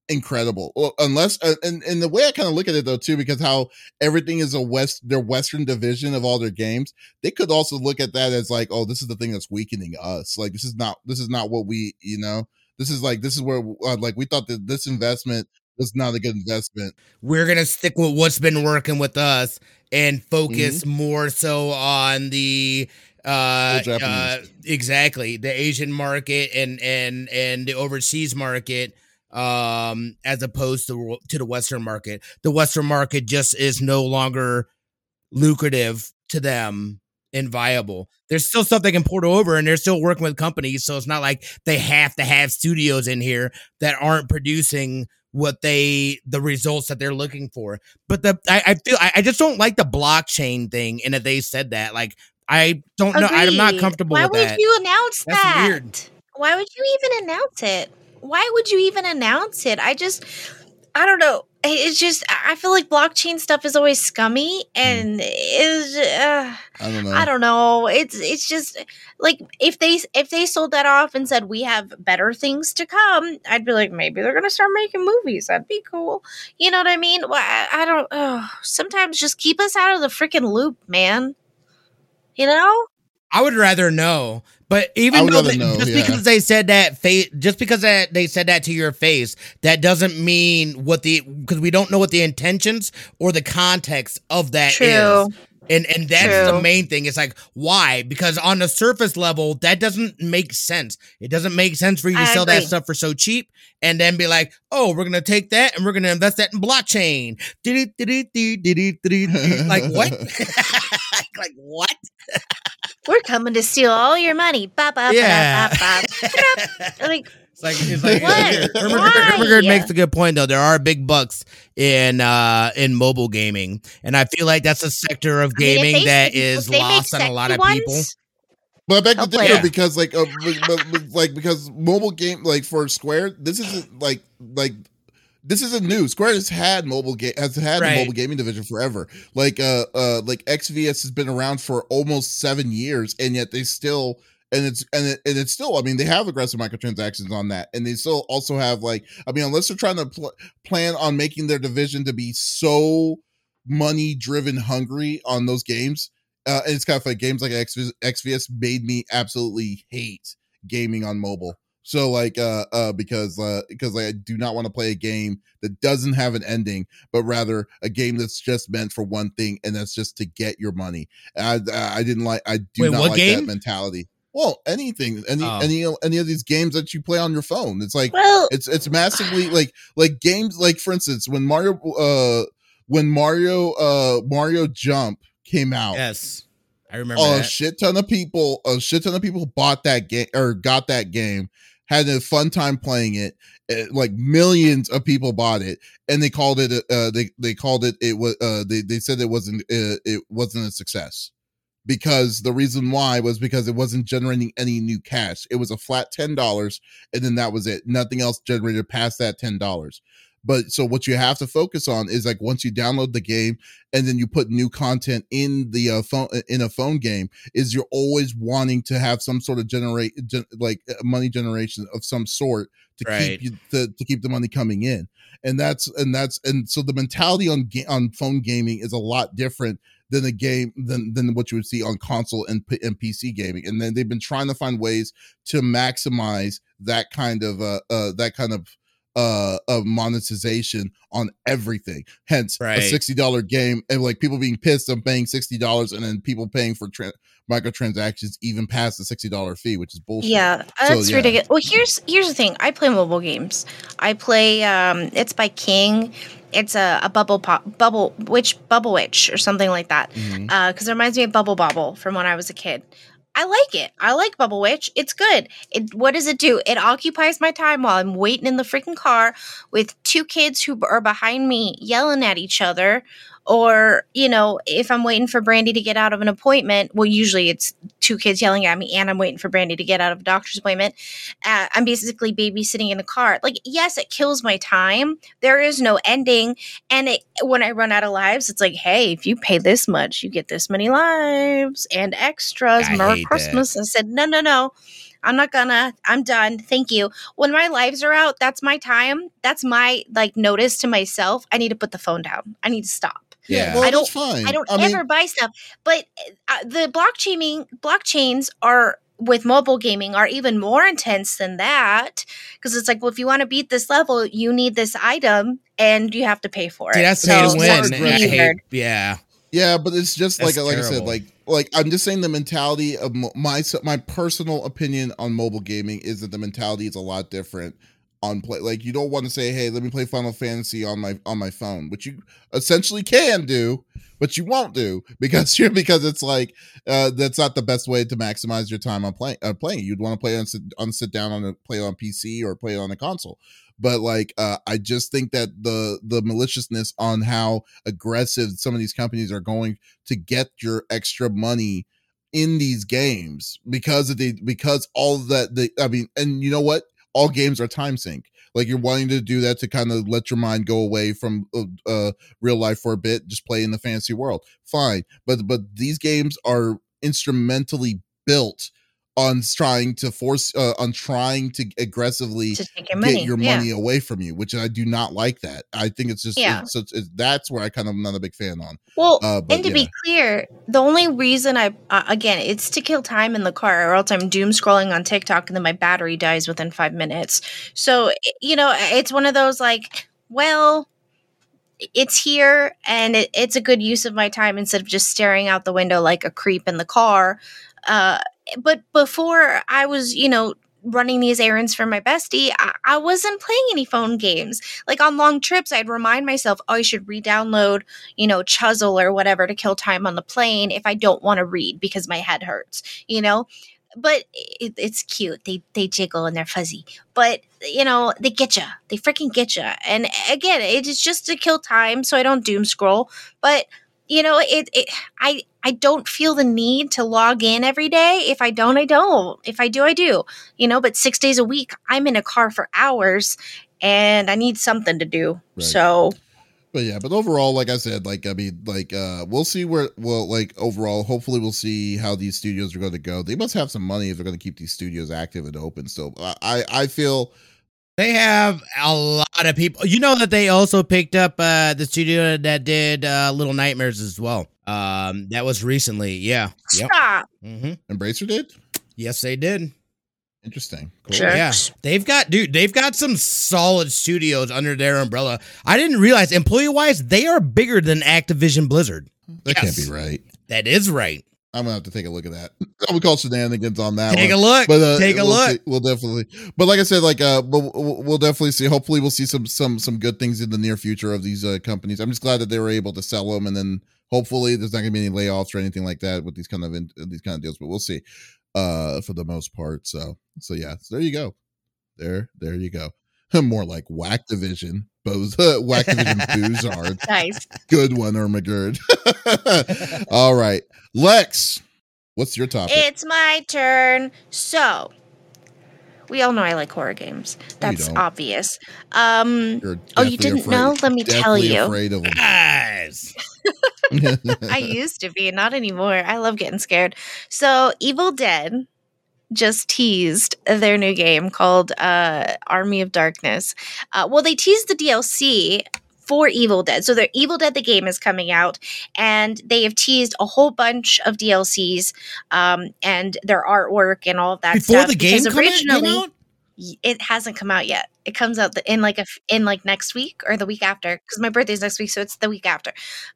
incredible. Well, unless uh, and and the way I kind of look at it though too, because how everything is a west their Western division of all their games, they could also look at that as like, oh, this is the thing that's weakening us. Like this is not this is not what we you know. This is like this is where uh, like we thought that this investment was not a good investment. We're gonna stick with what's been working with us and focus mm-hmm. more so on the uh, uh exactly the asian market and and and the overseas market um as opposed to to the western market the western market just is no longer lucrative to them and viable there's still stuff they can port over and they're still working with companies so it's not like they have to have studios in here that aren't producing what they the results that they're looking for but the i, I feel I, I, just don't like the blockchain thing and that they said that like i don't Agreed. know i'm not comfortable why would that. you announce That's that weird. why would you even announce it why would you even announce it? I just, I don't know. It's just I feel like blockchain stuff is always scummy, hmm. and is uh, I don't know. I don't know. It's it's just like if they if they sold that off and said we have better things to come, I'd be like maybe they're gonna start making movies. That'd be cool. You know what I mean? Well, I, I don't. Uh, sometimes just keep us out of the freaking loop, man. You know. I would rather know. But even though they, know, just yeah. because they said that face, just because that they said that to your face, that doesn't mean what the because we don't know what the intentions or the context of that True. is. And and that's True. the main thing. It's like why? Because on the surface level, that doesn't make sense. It doesn't make sense for you to I sell agree. that stuff for so cheap and then be like, oh, we're gonna take that and we're gonna invest that in blockchain. like what? like what? We're coming to steal all your money. Ba, ba, yeah. Ba, like, it's like, it's like what? Ermagerd makes a good point though. There are big bucks in uh in mobile gaming, and I feel like that's a sector of gaming I mean, they, that is lost on a lot of ones, people. But I beg to differ yeah. because like uh, but, but, like because mobile game like for Square, this isn't like like this isn't new. Square has had mobile game has had right. the mobile gaming division forever. Like uh uh like Exvius has been around for almost seven years, and yet they still and it's and it, and it's still. I mean, they have aggressive microtransactions on that, and they still also have like. I mean, unless they're trying to pl- plan on making their division to be so money driven hungry on those games, uh, and it's kind of like games like Exvius, Exvius made me absolutely hate gaming on mobile so like uh uh because uh because like, I do not want to play a game that doesn't have an ending, but rather a game that's just meant for one thing and that's just to get your money. I I didn't like I do Wait, not like game? that mentality. Well, anything, any oh. any any of these games that you play on your phone, it's like well, it's it's massively like like games like for instance when Mario uh when Mario uh Mario Jump came out. Yes. I remember a that. shit ton of people, a shit ton of people bought that game or got that game had a fun time playing it. it. Eh, like millions of people bought it, and they called it. Uh, they they called it. It was. Uh, they they said it wasn't. Uh, it wasn't a success because the reason why was because it wasn't generating any new cash. It was a flat ten dollars, and then that was it. Nothing else generated past that ten dollars. But so what you have to focus on is like once you download the game and then you put new content in the uh, phone in a phone game, is you're always wanting to have some sort of generate gen, like uh, money generation of some sort to right. keep you to, to keep the money coming in. And that's and that's and so the mentality on ga- on phone gaming is a lot different than a game than than what you would see on console and, and PC gaming. And then they've been trying to find ways to maximize that kind of uh, uh that kind of uh of monetization on everything hence right. a $60 game and like people being pissed i'm paying $60 and then people paying for tra- microtransactions even past the $60 fee which is bullshit yeah that's so, yeah. ridiculous well here's here's the thing i play mobile games i play um it's by king it's a, a bubble pop bubble witch bubble witch or something like that because mm-hmm. uh, it reminds me of bubble bobble from when i was a kid I like it. I like Bubble Witch. It's good. It what does it do? It occupies my time while I'm waiting in the freaking car with two kids who are behind me yelling at each other or, you know, if I'm waiting for Brandy to get out of an appointment, well, usually it's two kids yelling at me and I'm waiting for Brandy to get out of a doctor's appointment. Uh, I'm basically babysitting in the car. Like, yes, it kills my time. There is no ending. And it, when I run out of lives, it's like, hey, if you pay this much, you get this many lives and extras. Merry Christmas. That. I said, no, no, no. I'm not gonna. I'm done. Thank you. When my lives are out, that's my time. That's my like notice to myself. I need to put the phone down. I need to stop. Yeah, well, I don't. fine. I don't I ever mean, buy stuff. But uh, the blockchaining blockchains are with mobile gaming are even more intense than that because it's like well if you want to beat this level you need this item and you have to pay for it See, that's pay to win. I weird. hate- yeah. Yeah, but it's just like That's like I said, like like I'm just saying the mentality of my my personal opinion on mobile gaming is that the mentality is a lot different on play. Like you don't want to say, "Hey, let me play Final Fantasy on my on my phone," which you essentially can do, but you won't do because you're because it's like uh, that's not the best way to maximize your time on playing uh, playing. You'd want to play on sit, on sit down on a play on PC or play on a console. But like, uh, I just think that the the maliciousness on how aggressive some of these companies are going to get your extra money in these games because of the because all that the I mean, and you know what? All games are time sink. Like you're wanting to do that to kind of let your mind go away from uh, uh real life for a bit, just play in the fantasy world. Fine, but but these games are instrumentally built on trying to force uh, on trying to aggressively to your money get your yeah. money away from you, which I do not like that. I think it's just Yeah. it's, it's, it's- that's where I kind of am not a big fan on. Well, Uh, but and to yeah. be clear, the only reason I uh, again it's to kill time in the car, or else I'm doom scrolling on TikTok and then my battery dies within five minutes. So you know, it's one of those like, well, it's here and it, it's a good use of my time instead of just staring out the window like a creep in the car. Uh, but before I was, you know. Running these errands for my bestie, I, I wasn't playing any phone games. Like on long trips, I'd remind myself, oh, I should re download you know, Chuzzle or whatever to kill time on the plane if I don't want to read because my head hurts, you know. But it, it's cute. They they jiggle and they're fuzzy. But you know, they get you. They freaking get you. And again, it is just to kill time, so I don't doom scroll. But you know, it, it I I don't feel the need to log in every day. If I don't, I don't. If I do, I do. You know, but six days a week, I'm in a car for hours, and I need something to do. Right. So But yeah, but overall, like I said, like I mean, like uh we'll see where well, like overall, hopefully we'll see how these studios are going to go. They must have some money if they're going to keep these studios active and open. So I, I feel They have a lot of people. You know that they also picked up uh the studio that did uh Little Nightmares as well. Um that was recently. Yeah. Yep. stop. hmm Embracer did Yes, they did. interesting. Cool. Sure. Yeah. They've got dude, they've got some solid studios under their umbrella. I didn't realize employee wise, they are bigger than Activision Blizzard. That Yes. can't be right. That is right. I'm gonna have to take a look at that. We call shenanigans on that. Take one. a look. But uh, Take a we'll look. see- we'll definitely. But like I said, like uh, but we'll, we'll definitely see. Hopefully, we'll see some some some good things in the near future of these uh, companies. I'm just glad that they were able to sell them, and then hopefully there's not gonna be any layoffs or anything like that with these kind of in, these kind of deals. But we'll see. Uh, for the most part. So so yeah. So there you go. There there you go. More like Whack Division. Bose, Whack Division Boozard. Nice. Good one, Ermagerd. All right. Lex, what's your topic? It's my turn. So, we all know I like horror games. That's don't. obvious. Um, oh, you didn't afraid- know? Let me tell you. afraid of them. Guys. I used to be, not anymore. I love getting scared. So, Evil Dead just teased their new game called uh, Army of Darkness. Uh, well, they teased the DLC for Evil Dead. So, their Evil Dead the game is coming out, and they have teased a whole bunch of DLCs um, and their artwork and all of that Before stuff. the game because come out? It hasn't come out yet. It comes out the, in like a in like next week or the week after because my birthday's next week, so it's the week after.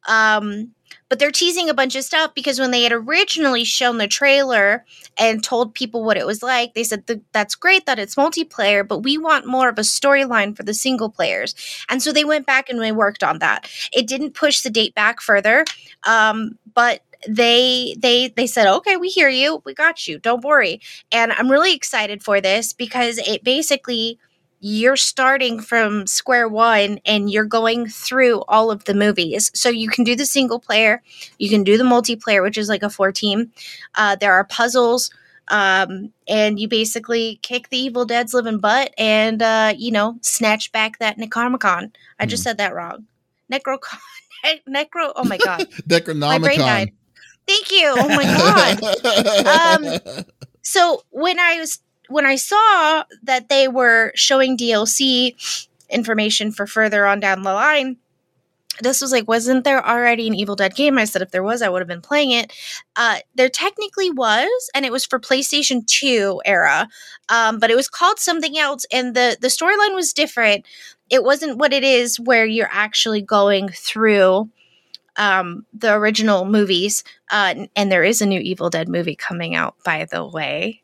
Um, but they're teasing a bunch of stuff because when they had originally shown the trailer and told people what it was like, they said "Th- that's great that it's multiplayer, but we want more of a storyline for the single players. And so they went back and they worked on that. It didn't push the date back further, um, but they they they said okay we hear you we got you don't worry and I'm really excited for this because it basically you're starting from square one and you're going through all of the movies. So you can do the single player, you can do the multiplayer, which is like a four team. Uh, there are puzzles, um, and you basically kick the Evil Dead's living butt and uh, you know snatch back that Necronomicon. I just said that wrong. Necrocon. Necro. Oh my god, Necronomicon. my brain died. Thank you. Oh my god. Um, so when I was when I saw that they were showing DLC information for further on down the line, this was like, wasn't there already an Evil Dead game? I said, if there was, I would have been playing it. Uh, there technically was, and it was for PlayStation 2 era, um, but it was called something else, and the the storyline was different. It wasn't what it is, where you're actually going through um, the original movies. Uh, and there is a new Evil Dead movie coming out, by the way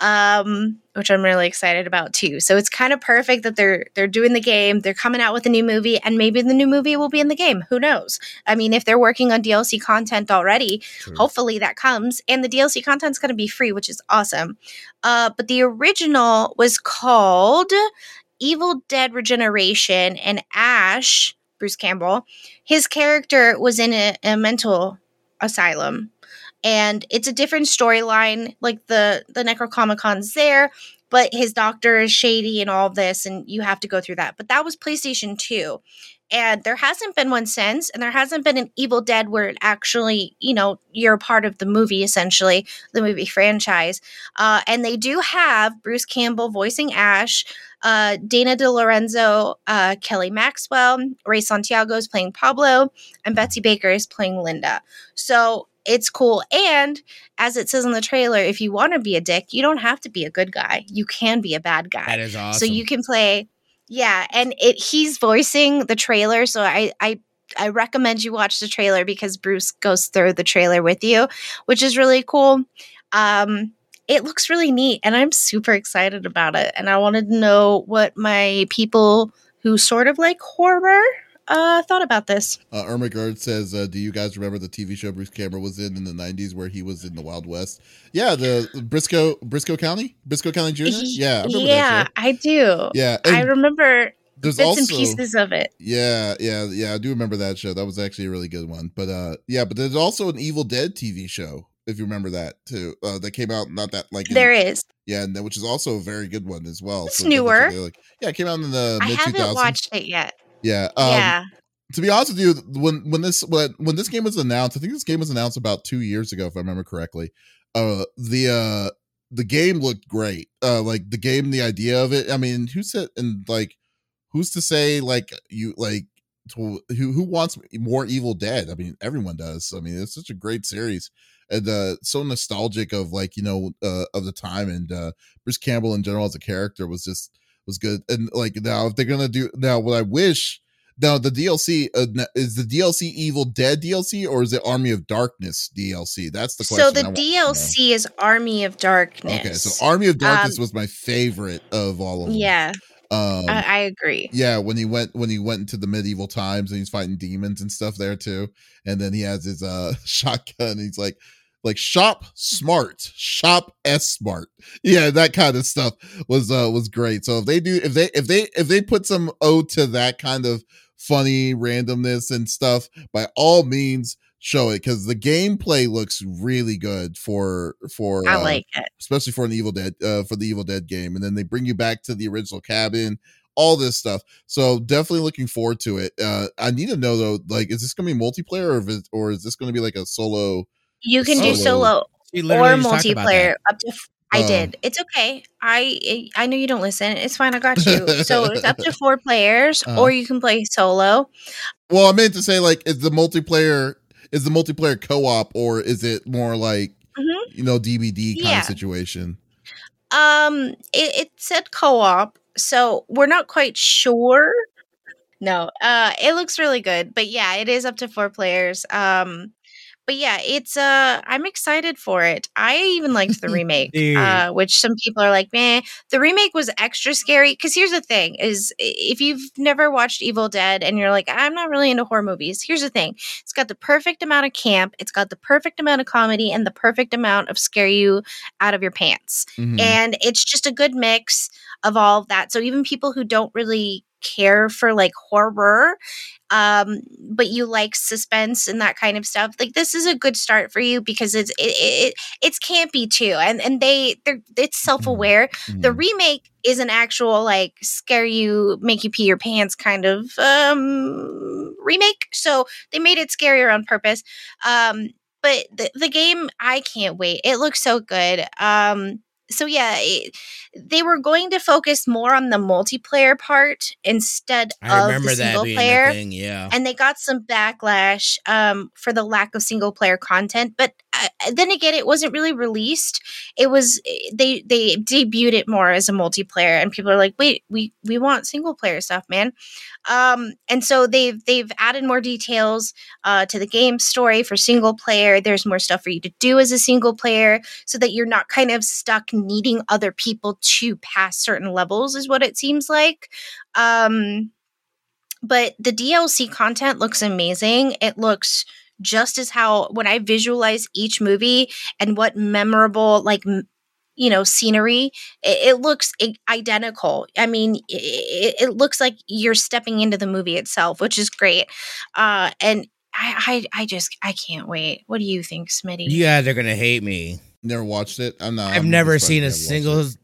um, which I'm really excited about too. So it's kind of perfect that they're they're doing the game, they're coming out with a new movie, and maybe the new movie will be in the game. Who knows? I mean, if they're working on DLC content already, True. hopefully that comes, and the DLC content's going to be free, which is awesome. Uh, but the original was called Evil Dead Regeneration, and Ash Bruce Campbell, his character was in a, a mental asylum and it's a different storyline. Like the the Necrocomicons there, but his doctor is shady and all this, and you have to go through that. But that was PlayStation Two, and there hasn't been one since, and there hasn't been an Evil Dead where it actually, you know, you're part of the movie essentially, the movie franchise. Uh, and they do have Bruce Campbell voicing Ash. Uh, Dana DeLorenzo, uh, Kelly Maxwell, Ray Santiago is playing Pablo, and Betsy Baker is playing Linda. So it's cool. And as it says in the trailer, if you want to be a dick, you don't have to be a good guy. You can be a bad guy. That is awesome. So you can play, yeah. And it he's voicing the trailer, so I I I recommend you watch the trailer because Bruce goes through the trailer with you, which is really cool. Um, it looks really neat, and I'm super excited about it. And I wanted to know what my people who sort of like horror uh, thought about this. Uh, Ermagerd says, uh, "Do you guys remember the TV show Bruce Campbell was in in the '90s, where he was in the Wild West? Yeah, the Briscoe Brisco County, Brisco County Jr. Yeah, I yeah, I do. Yeah, I remember there's bits also, and pieces of it. Yeah, yeah, yeah. I do remember that show. That was actually a really good one. But uh, yeah, but there's also an Evil Dead TV show if you remember that too. Uh, that came out not that like in, there is. Yeah, and which is also a very good one as well. It's so newer. Like, yeah, it came out in the mid 2000s. I haven't watched it yet. Yeah. Um, yeah. To be honest with you, when when this when when this game was announced, I think this game was announced about two years ago, if I remember correctly. Uh, the uh the game looked great. Uh, like the game, the idea of it. I mean, who said and like who's to say like you like to, who who wants more Evil Dead? I mean, everyone does. I mean, it's such a great series and uh so nostalgic of like you know uh of the time and uh Bruce Campbell in general as a character was just was good and like now if they're gonna do now what I wish now the DLC uh, is the DLC Evil Dead DLC or is it Army of Darkness DLC? That's the question. So the DLC is Army of Darkness. Okay, so Army of Darkness um, was my favorite of all of them. Yeah. Um, I, I, agree. Yeah, when he went when he went into the medieval times and he's fighting demons and stuff there too, and then he has his uh shotgun. he's like, like shop smart, shop s smart. Yeah, that kind of stuff was uh was great. So if they do, if they if they if they put some ode to that kind of funny randomness and stuff, by all means show it because the gameplay looks really good for for I uh, like it, especially for an Evil Dead uh, for the Evil Dead game, and then they bring you back to the original cabin, all this stuff. So definitely looking forward to it. Uh, I need to know though, like, is this going to be multiplayer or is, or is this going to be like a solo? You can solo? do solo or multiplayer up to I um, did. It's okay. I I know you don't listen. It's fine. I got you. so it's up to four players, uh, or you can play solo. Well, I meant to say like, is the multiplayer is the multiplayer co-op, or is it more like mm-hmm. you know PvP kind yeah. of situation? Um, it, it said co-op, so we're not quite sure. No, uh, it looks really good, but yeah, it is up to four players. Um, but yeah, it's uh I'm excited for it. I even liked the remake, uh, which some people are like, man, the remake was extra scary. Because here's the thing: is if you've never watched Evil Dead and you're like, I'm not really into horror movies. Here's the thing: it's got the perfect amount of camp, it's got the perfect amount of comedy, and the perfect amount of scare you out of your pants. Mm-hmm. And it's just a good mix of all of that. So even people who don't really care for like horror um but you like suspense and that kind of stuff like this is a good start for you because it's it, it it's campy too and and they they're it's mm-hmm. self-aware mm-hmm. the remake is an actual like scare you make you pee your pants kind of um remake so they made it scarier on purpose um but the, the game i can't wait it looks so good um so yeah, it, they were going to focus more on the multiplayer part instead of the single player thing. Yeah. and they got some backlash um, for the lack of single player content but uh, then again it wasn't really released it was eh, they they debuted it more as a multiplayer and people are like wait we we want single player stuff man um, and so they've they've added more details uh, to the game story for single player there's more stuff for you to do as a single player so that you're not kind of stuck needing other people to pass certain levels is what it seems like um but the DLC content looks amazing. It looks just as how when I visualize each movie and what memorable like m- you know scenery it, it looks identical i mean it, it looks like you're stepping into the movie itself which is great uh and I, I i just i can't wait what do you think smitty yeah they're gonna hate me. Never watched it. I'm not. I've I'm never seen a single it.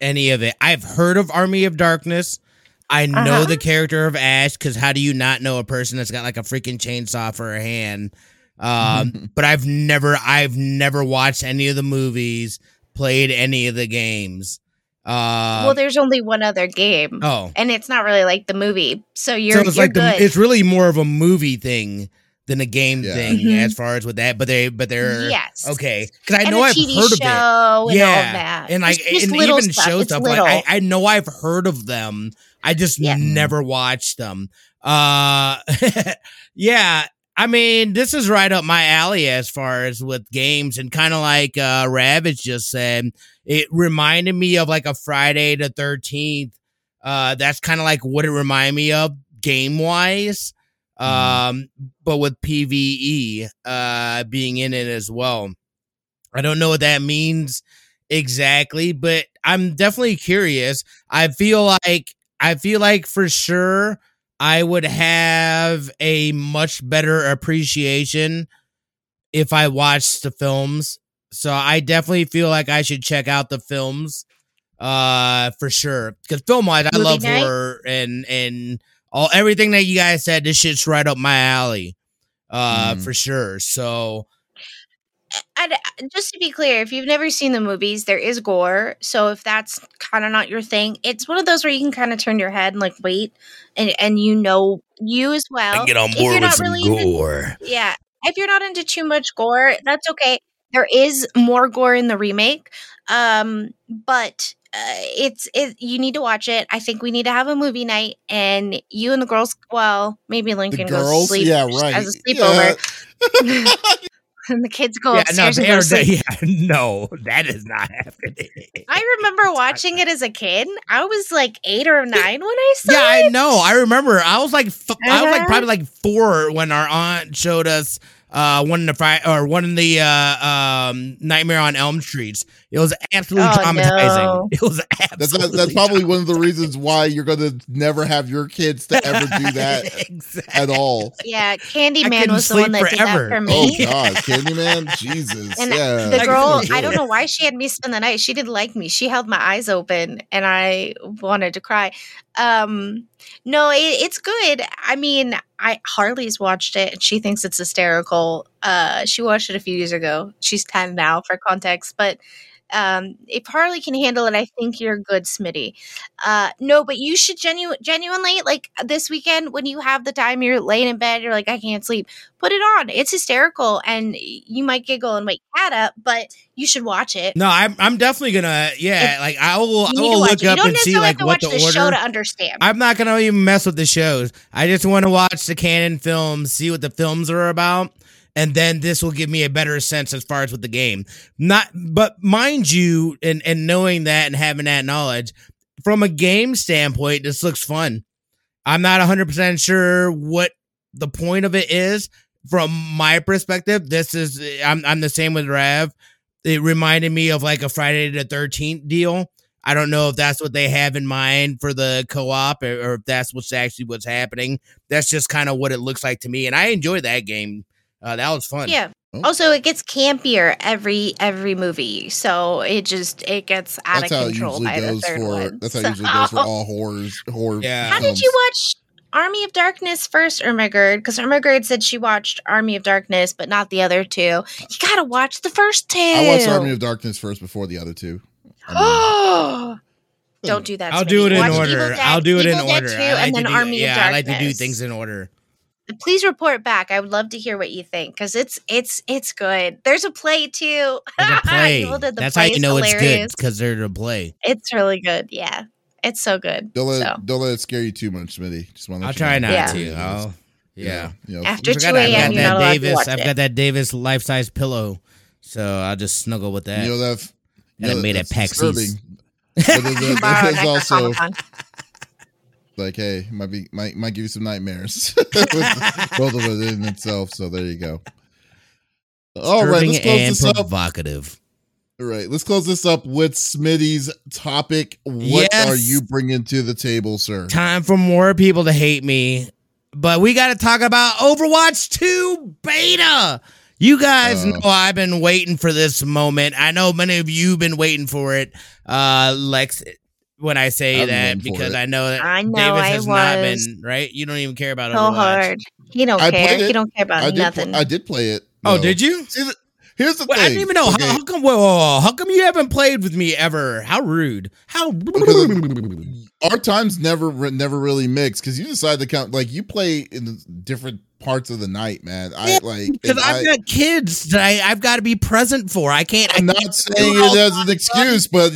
any of it. I've heard of Army of Darkness. I know Uh-huh. the character of Ash because how do you not know a person that's got like a freaking chainsaw for a hand? Um, but I've never, I've never watched any of the movies, played any of the games. Uh, well there's only one other game oh, and it's not really like the movie so you're, so it's you're like the, it's really more of a movie thing than a game Yeah. thing Mhm. as far as with that. But they, but they're yes okay because I and know a I've TV heard of it. show and all Yeah, that. and like Just- just and even stuff. show It's stuff little. like I, I know I've heard of them i just Yeah. never watched them uh yeah i mean this is right up my alley as far as with games and kind of like uh ravage just said it reminded me of like a friday the 13th uh that's kind of like what it reminded me of game wise um but with pve uh being in it as well. I don't know what that means exactly but i'm definitely curious. I feel like i feel like for sure i would have a much better appreciation if i watched the films so i definitely feel like i should check out the films uh for sure because film wise i love night? horror and and all everything that you guys said this shit's right up my alley uh Mm. for sure so And uh, just to be clear, if you've never seen the movies, there is gore. So if that's kind of not your thing, it's one of those where you can kind of turn your head and like wait, and and you know you as well. on if you're not really into- gore yeah, if you're not into too much gore, that's okay. There is more gore in the remake, um, but uh, it's it. You need to watch it. I think we need to have a movie night, and you and the girls. Well, maybe The Lincoln goes to sleep yeah, right. as a sleepover, Yeah. and the kids go yeah, no, upstairs and they go to sleep. yeah, no, that is not happening. I remember watching it as a kid. I was like eight or nine when I saw Yeah, it. Yeah, I know. I remember. I was like, f- I was like Uh-huh. probably like four when our aunt showed us uh one in the Friday or one in the uh um Nightmare on Elm Streets. It was absolutely Oh, traumatizing. no. It was That's absolutely that's probably one of the reasons why you're gonna never have your kids to ever do that exactly. at all. Yeah, I Candyman was the one that forever. did that for me. Oh me. God, Candyman, Jesus, And yeah. the girl, couldn't I don't know why she had me spend the night. She didn't like me. She held my eyes open, and I wanted to cry. Um, no, it, it's good. I mean, I Harley's watched it, and she thinks it's hysterical. Uh, she watched it a few years ago. She's ten now, for context, but. Um, if Harley can handle it, I think you're good, Smitty. Uh, no, but you should genu- genuinely like this weekend when you have the time, you're laying in bed, you're like, I can't sleep. Put it on. It's hysterical, and you might giggle and wake cat up, but you should watch it. No, I'm I'm definitely gonna yeah, like I will I You need to will look up and see like what the, the, order. show to understand. I'm not gonna even mess with the shows. I just want to watch the canon films, see what the films are about, and then this will give me a better sense as far as with the game. Not, but mind you, and and knowing that and having that knowledge from a game standpoint, this looks fun. I'm not 100 percent sure what the point of it is from my perspective. This is I'm I'm the same with Rav. It reminded me of like a Friday the 13th deal. I don't know if that's what they have in mind for the co-op or, or if that's what's actually what's happening. That's just kind of what it looks like to me, and I enjoy that game. Uh, that was fun. yeah. Oh. Also, it gets campier every every movie, so it just it gets out That's of how it control usually by the third for. one. That's how it usually goes for all horrors. Horror. Yeah. How did you watch Army of Darkness first, Ermagerd? Because Ermagerd said she watched Army of Darkness, but not the other two. You gotta watch the first two. I watched Army of Darkness first before the other two. I Don't do that. I'll Smitty. do it in order. I'll do it in order. 2, I like and to then do, Army yeah, of I like to do things in order. Please report back. I would love to hear what you think because it's it's it's good. There's a play too. There's a play. Evil Dead, the That's how you is know it's good because they're a play. It's really good. Yeah, it's so good. Don't let So don't let it scare you too much, Smitty. Just want to. I'll try not Yeah. to. I'll, yeah. You know, after I two forgot I've got a.m., you're that not allowed to Davies. watch I've it. got that Davies life size pillow, so I'll just snuggle with that. you know that. And I made at that's PAX disturbing. East. But there's, a- Borrow there's Necro also Comic-Con. Like, hey, might be might might give you some nightmares. With both of it in itself. So there you go. All right, Disturbing let's close and this up. provocative. All right, let's close this up with Smitty's topic. What Yes. are you bringing to the table, sir? Time for more people to hate me, but we got to talk about Overwatch 2 beta. You guys Uh. know I've been waiting for this moment. I know many of you have been waiting for it. Uh, Lex, when I say I've been that, because it. I know that I know, Davies I has not been right. You don't even care about so Overwatch. hard. He don't I care. played it. He don't care about I did. nothing. Pl- I did play it. Oh, did you? See, the, here's the Wait, thing. I didn't even know. Okay, How, how come? Whoa, whoa, whoa, how come you haven't played with me ever? How rude! How our times never never really mix because you decide to count like you play in different parts of the night, man. I Yeah, like because I've I, got kids that I, I've got to be present for. I can't. I I'm not can't saying it as an excuse, but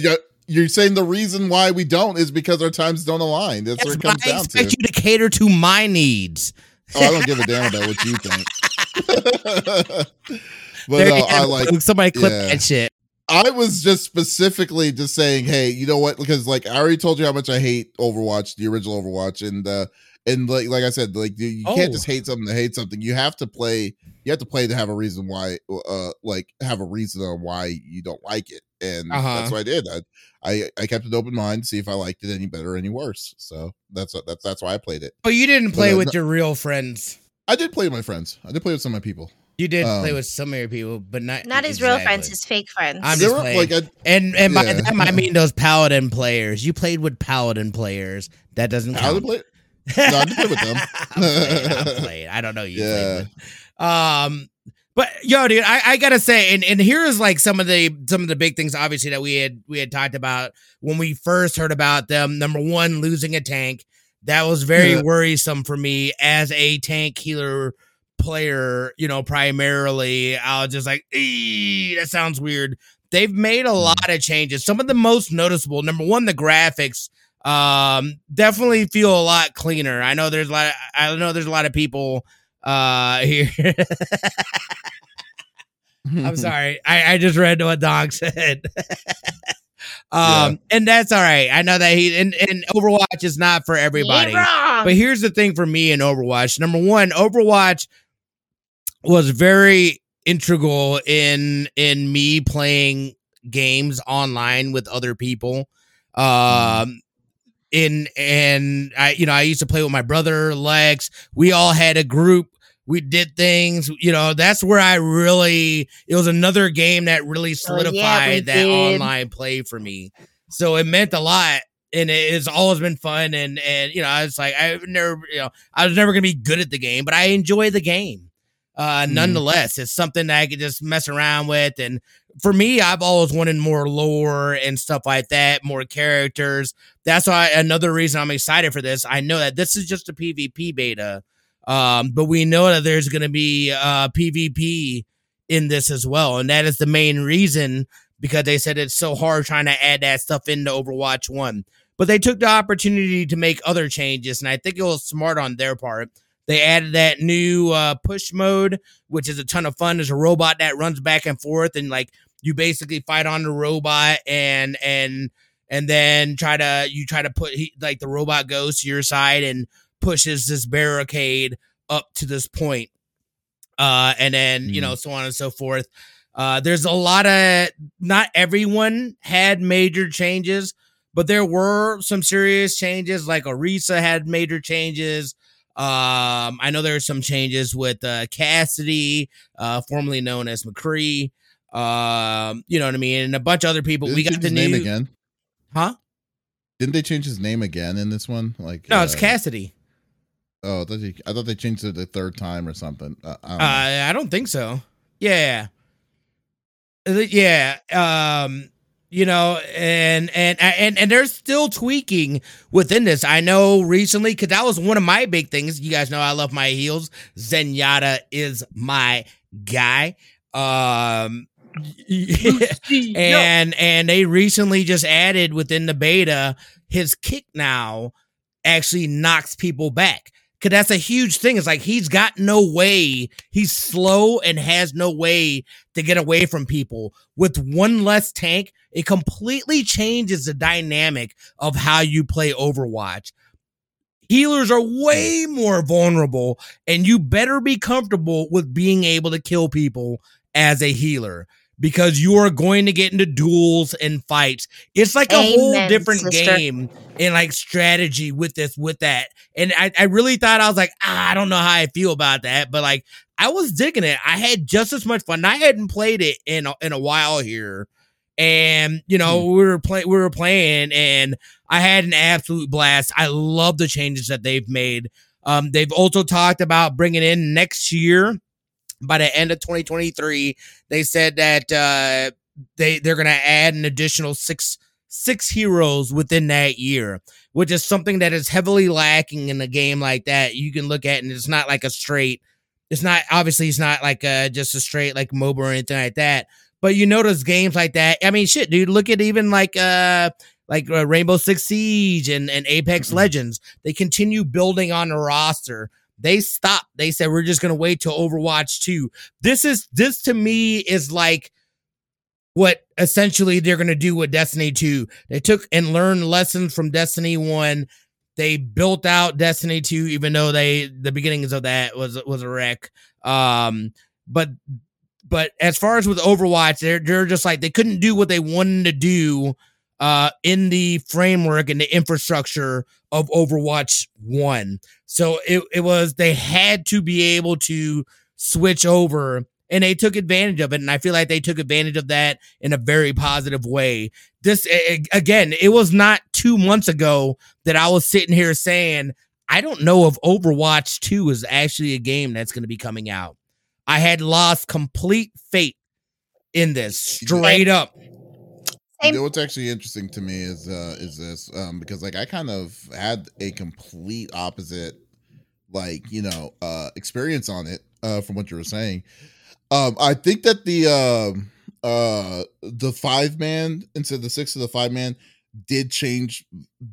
you're, saying the reason why we don't is because our times don't align. That's, That's what it why to. I down expect to. you to cater to my needs. Oh, I don't give a damn about what you think. but no, I like somebody clip yeah. that shit. I was just specifically just saying, hey, you know what? Because like I already told you how much I hate Overwatch, the original Overwatch, and uh and like like I said, like you, you can't Oh. just hate something to hate something. You have to play. You have to play to have a reason why, uh, like have a reason on why you don't like it, and Uh-huh. that's what I did. I, I I kept an open mind to see if I liked it any better or any worse. So that's what that's that's why I played it. But you didn't play uh, with your real friends. I did play with my friends. I did play with some of my people. You did play Um, with some of your people, but not Not his real friends, exactly. his fake friends. I'm just were, playing. like I, And and by Yeah. I mean those paladin players. You played with paladin players. That doesn't I count. did play. No, I did play with them. I'm playing, I'm playing. I don't know you Yeah. Um but yo, dude, I, I gotta say, and, and here's like some of the some of the big things obviously that we had we had talked about when we first heard about them. Number one, losing a tank. That was very Yeah. worrisome for me as a tank healer player, you know, primarily. I was just like, "Eee, that sounds weird. They've made a lot of changes. Some of the most noticeable, number one, the graphics um definitely feel a lot cleaner. I know there's a lot of, I know there's a lot of people uh here. I'm sorry. I, I just read what Dog said. um and that's all right. I know that he and, and Overwatch is not for everybody. Wrong. But here's the thing for me in Overwatch. Number one, Overwatch was very integral in in me playing games online with other people. Um in and I you know, I used to play with my brother, Lex. We all had a group. We did things, you know, that's where I really it was another game that really Oh, yeah, solidified that did. online play for me. So it meant a lot and it- it's always been fun and and you know i was like i've never you know i was never gonna be good at the game but i enjoy the game uh Mhm. nonetheless it's something that i could just mess around with and for me i've always wanted more lore and stuff like that more characters that's why another reason i'm excited for this i know that this is just a pvp beta um but we know that there's gonna be uh pvp in this as well and that is the main reason because they said it's so hard trying to add that stuff into overwatch 1 but they took the opportunity to make other changes, and I think it was smart on their part. They added that new uh, push mode, which is a ton of fun. There's a robot that runs back and forth, and like you basically fight on the robot, and and and then try to you try to put he, like the robot goes to your side and pushes this barricade up to this point, uh, and then you know so on and so forth. Uh, there's a lot of not everyone had major changes but there were some serious changes. Like Orisa had major changes. Um, I know there were some changes with uh, Cassidy, uh, formerly known as McCree. Um, you know what I mean, and a bunch of other people. Didn't we got the new, name again. huh? Didn't they change his name again in this one? Like No, it's uh, Cassidy. Oh, I thought, they, I thought they changed it the third time or something. Uh, I don't Uh. I don't think so. Yeah, Uh, yeah. Um, you know, and and and and they're still tweaking within this. I know recently because that was one of my big things. You guys know I love my heals. Zenyatta is my guy. Um, and and they recently just added within the beta his kick now actually knocks people back because that's a huge thing. It's like he's got no way. He's slow and has no way to get away from people. With one less tank, it completely changes the dynamic of how you play Overwatch. Healers are way more vulnerable, and you better be comfortable with being able to kill people as a healer because you are going to get into duels and fights. It's like a Amen, whole different sister. game and like strategy with this, with that. And I, I really thought I was like, ah, I don't know how I feel about that, but like I was digging it. I had just as much fun. I hadn't played it in a, in a while here. And you know, hmm. we were playing we were playing and I had an absolute blast. I love the changes that they've made. Um, they've also talked about bringing in next year by the end of 2023, they said that uh, they they're going to add an additional six six heroes within that year, which is something that is heavily lacking in a game like that. You can look at and it's not like a straight. It's not obviously it's not like a, just a straight like MOBA or anything like that. But you notice games like that. I mean, shit, dude. Look at even like uh like uh, Rainbow Six Siege and and Apex mm-hmm. Legends. They continue building on the roster they stopped. They said we're just gonna wait till Overwatch 2. This is this to me is like what essentially they're gonna do with Destiny 2. They took and learned lessons from Destiny 1. They built out Destiny 2, even though they the beginnings of that was was a wreck. Um, but but as far as with Overwatch, they're they're just like they couldn't do what they wanted to do uh, in the framework and the infrastructure of Overwatch 1. So it, it was, they had to be able to switch over and they took advantage of it. And I feel like they took advantage of that in a very positive way. This, again, it was not two months ago that I was sitting here saying, I don't know if Overwatch 2 is actually a game that's going to be coming out. I had lost complete faith in this straight up. You know what's actually interesting to me is uh is this um because like I kind of had a complete opposite like you know uh experience on it uh from what you were saying. Um I think that the um uh the five man instead of the six of the five man did change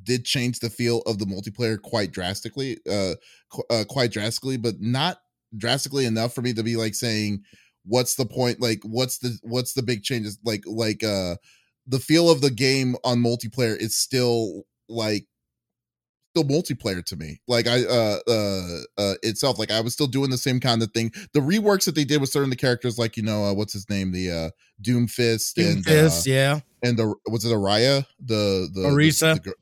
did change the feel of the multiplayer quite drastically uh, qu- uh quite drastically but not drastically enough for me to be like saying what's the point? Like what's the what's the big changes? Like like uh the feel of the game on multiplayer is still like still multiplayer to me. Like i uh uh uh itself like i was still doing the same kind of thing. The reworks that they did with certain the characters like you know uh, what's his name? The uh doomfist Doom and Fist, uh, yeah. and the was it araya the the orisa the, the,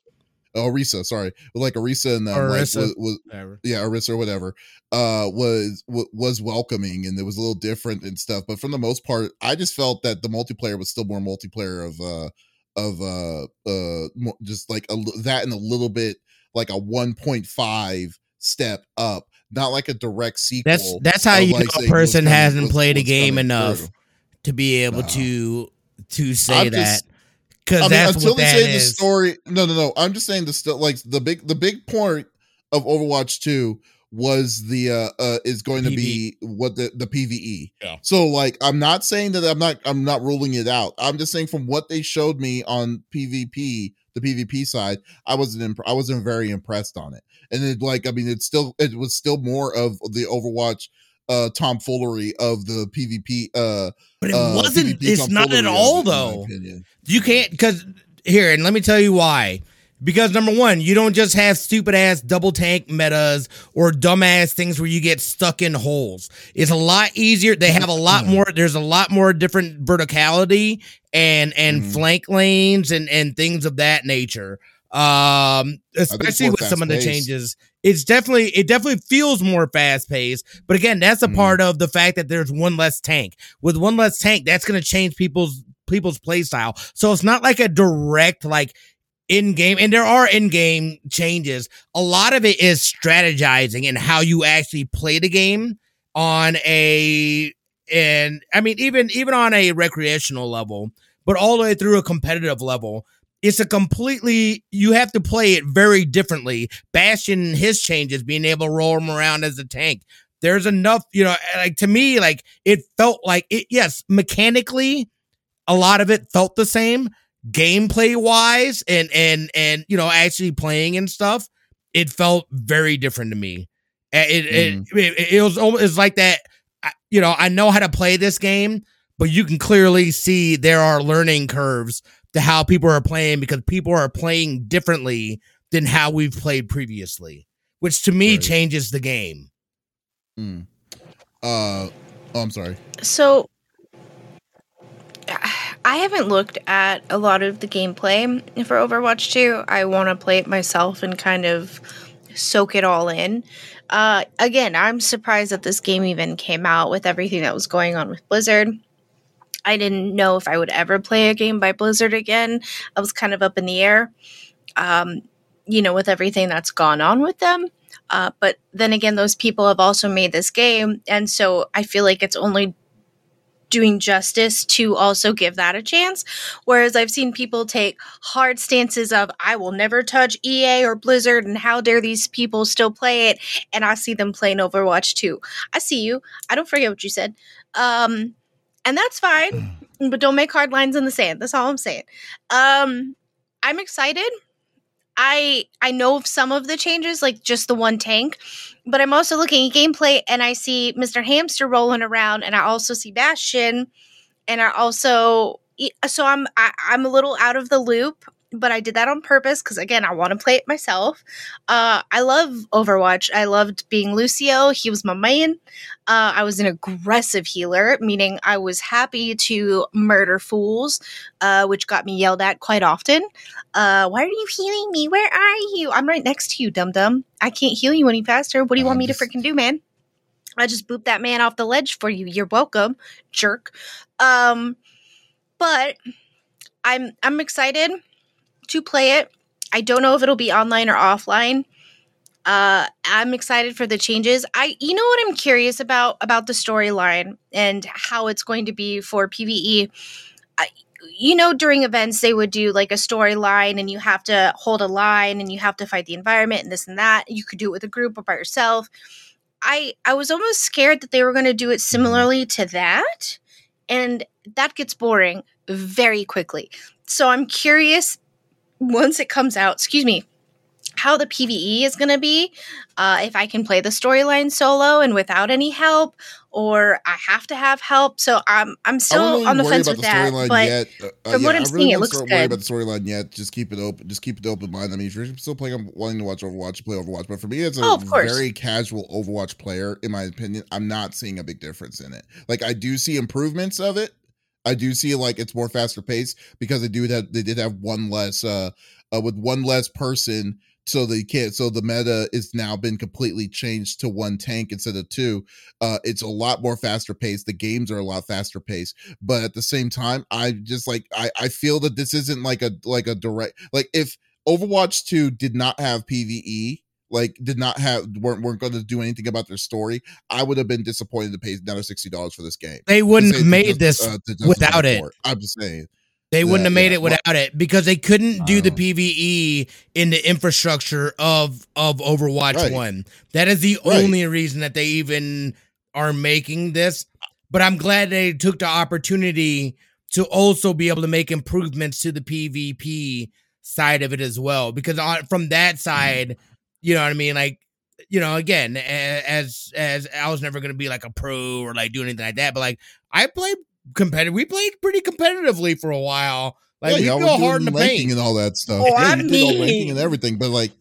oh, Orisa, sorry, like Orisa and them, Orisa. like was, was yeah, Orisa or whatever, uh, was was welcoming and it was a little different and stuff. But for the most part, I just felt that the multiplayer was still more multiplayer of uh of uh uh more, just like a, that and a little bit like a one point five step up, not like a direct sequel. That's that's how you like know a person hasn't played a game enough through. to be able to to say I'm that. Because I mean, that's until what they say is. the story. No, no, no. I'm just saying the still like the big the big point of Overwatch Two was the uh, uh is going to be what the the PVE. Yeah. So like I'm not saying that I'm not I'm not ruling it out. I'm just saying from what they showed me on PvP, the PvP side, I wasn't imp- I wasn't very impressed on it. And it like I mean it's still it was still more of the Overwatch uh tomfoolery of the PvP uh but it uh, wasn't PvP it's not at all though. You can't cuz here and let me tell you why. Because number one, you don't just have stupid ass double tank metas or dumbass things where you get stuck in holes. It's a lot easier. They have a lot more. There's a lot more different verticality and and mm-hmm. flank lanes and and things of that nature. Um, especially with some of the changes it's definitely it definitely feels more fast paced. But again, that's a mm. part of the fact that there's one less tank. With one less tank, that's going to change people's people's play style. So it's not like a direct like in game and there are in game changes. A lot of it is strategizing and how you actually play the game on a and I mean even even on a recreational level. but all the way through a competitive level. It's a completely you have to play it very differently. Bastion his changes, being able to roll him around as a tank. There's enough, you know, like to me, like it felt like it, yes, mechanically, a lot of it felt the same. Gameplay wise and and and you know, actually playing and stuff, it felt very different to me. It it, mm. it, it, it was almost it's like that. You know, I know how to play this game, but you can clearly see there are learning curves to how people are playing because people are playing differently than how we've played previously, which to me right. changes the game. Mm. Uh, oh, I'm sorry. So I haven't looked at a lot of the gameplay for Overwatch 2. I want to play it myself and kind of soak it all in. Uh, again, I'm surprised that this game even came out with everything that was going on with Blizzard. I didn't know if I would ever play a game by Blizzard again. I was kind of up in the air, um, you know, with everything that's gone on with them. Uh, but then again, those people have also made this game. And so I feel like it's only doing justice to also give that a chance. Whereas I've seen people take hard stances of, I will never touch EA or Blizzard, and how dare these people still play it? And I see them playing Overwatch too. I see you. I don't forget what you said. Um, and that's fine, but don't make hard lines in the sand. That's all I'm saying. Um, I'm excited. I I know of some of the changes, like just the one tank, but I'm also looking at gameplay and I see Mr. Hamster rolling around, and I also see Bastion, and I also so I'm I, I'm a little out of the loop but I did that on purpose because again, I want to play it myself. Uh, I love Overwatch. I loved being Lucio. He was my main. Uh, I was an aggressive healer, meaning I was happy to murder fools, uh, which got me yelled at quite often. Uh, why are you healing me? Where are you? I'm right next to you, dum dum. I can't heal you any faster. What do you want me to freaking do, man? I just booped that man off the ledge for you. You're welcome, jerk. Um, but I'm I'm excited to play it. I don't know if it'll be online or offline. Uh, I'm excited for the changes. I, you know, what I'm curious about about the storyline and how it's going to be for PVE. I, you know, during events they would do like a storyline, and you have to hold a line, and you have to fight the environment, and this and that. You could do it with a group or by yourself. I I was almost scared that they were going to do it similarly to that, and that gets boring very quickly. So I'm curious once it comes out, excuse me, how the PVE is going to be, uh, if I can play the storyline solo and without any help, or I have to have help. So I'm I'm still really on the fence with the that. But yet. Uh, uh, from yeah, what I'm really seeing, it looks good. Worry about the storyline yet? Just keep it open. Just keep it open mind. I mean, if you're still playing, I'm wanting to watch Overwatch, play Overwatch. But for me, it's a oh, very casual Overwatch player. In my opinion, I'm not seeing a big difference in it. Like I do see improvements of it I do see like it's more faster paced because they do that. They did have one less uh, uh with one less person, so they can't. So the meta is now been completely changed to one tank instead of two. Uh, it's a lot more faster paced. The games are a lot faster paced, but at the same time, I just like I I feel that this isn't like a like a direct like if Overwatch two did not have PVE like did not have weren't weren't going to do anything about their story, I would have been disappointed to pay another sixty dollars for this game. They wouldn't have made just, this uh, without it. I'm just saying. They wouldn't have made yeah, it without well, it because they couldn't do the PVE in the infrastructure of of Overwatch right. One. That is the right. only reason that they even are making this. But I'm glad they took the opportunity to also be able to make improvements to the PvP side of it as well. Because on, from that mm-hmm. Side, you know what I mean? Like, you know, again, as as I was never gonna be like a pro or like do anything like that, but like I played competitive. We played pretty competitively for a while. Like yeah, we go hard in the paint and all that stuff. Oh, yeah, I mean, ranking and everything, but like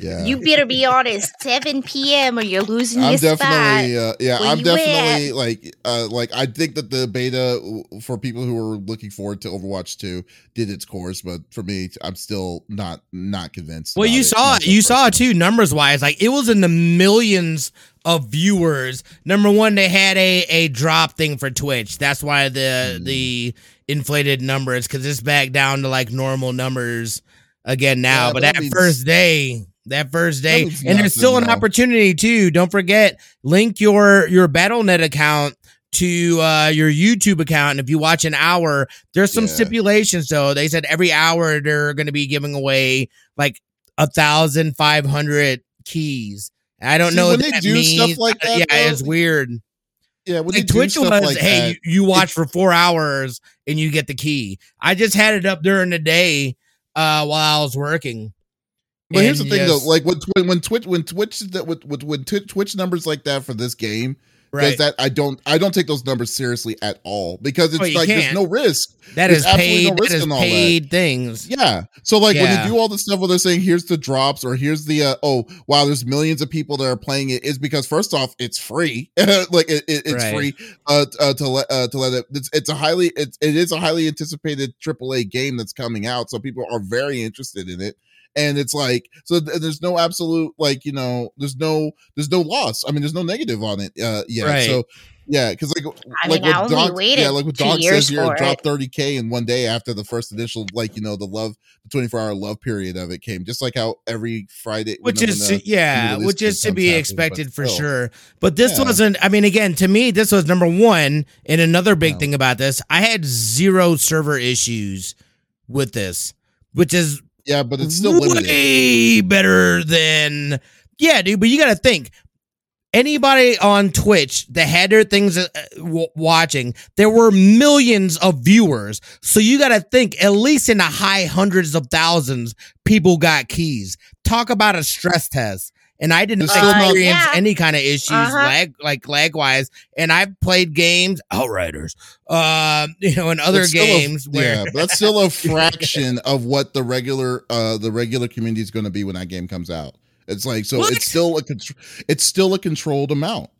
yeah. You better be on at 7 p.m. or you're losing I'm your definitely, spot. Uh, yeah, I'm definitely like, uh, like I think that the beta for people who are looking forward to Overwatch 2 did its course, but for me, I'm still not not convinced. Well, you it. saw it. You saw it too, numbers wise. Like it was in the millions of viewers. Number one, they had a a drop thing for Twitch. That's why the mm. the inflated numbers because it's back down to like normal numbers again now. Yeah, but that means- first day that first day. and there's still an opportunity too. Don't forget, link your your BattleNet account to uh, your YouTube account. And if you watch an hour, there's some Yeah. stipulations though. They said every hour they're going to be giving away like a thousand five hundred keys. I don't See, know when what they that do stuff like that, yeah, though, it's weird. Yeah, when they Like do Twitch stuff was, like hey, that, you, you watch for four hours and you get the key. I just had it up during the day uh, while I was working. But here's the thing, yes, though, like when when, Twitch when Twitch that with with when Twitch numbers like that for this game right? that, I don't I don't take those numbers seriously at all because it's Oh, like there's can't. no risk. that there's is absolutely paid. no risk is in all that. things. Yeah. So like when you do all the stuff where they're saying here's the drops or here's the uh, oh wow there's millions of people that are playing it is because first off it's free like it, it- it's Right. free uh, uh to let uh, to let it it's, it's a highly it's it is a highly anticipated AAA game that's coming out so people are very interested in it and it's like so th- there's no absolute like you know there's no there's no loss I mean there's no negative on it uh yeah Right. so yeah because like I like mean, I what only Donk- yeah like what two Donk years says here for it it. dropped 30k in one day after the first initial like you know the love the 24 hour love period of it came just like how every friday which when- is when, uh, yeah, which is to be happens, expected for still. sure. But this Yeah. wasn't. I mean, again, to me, this was number one. And another big Yeah. thing about this, I had zero server issues with this, which is yeah but it's still limited way better than yeah, dude. But you got to think. Anybody on Twitch that had their things uh, watching, there were millions of viewers. So you got to think at least in the high hundreds of thousands, people got keys. Talk about a stress test. And I didn't There's still experience Yeah. any kind of issues Uh-huh. lag like lag wise. And I've played games, Outriders, um, you know, and other That's still a- games where yeah but that's still a fraction of what the regular uh the regular community is going to be when that game comes out it's like so What? it's still a contr- it's still a controlled amount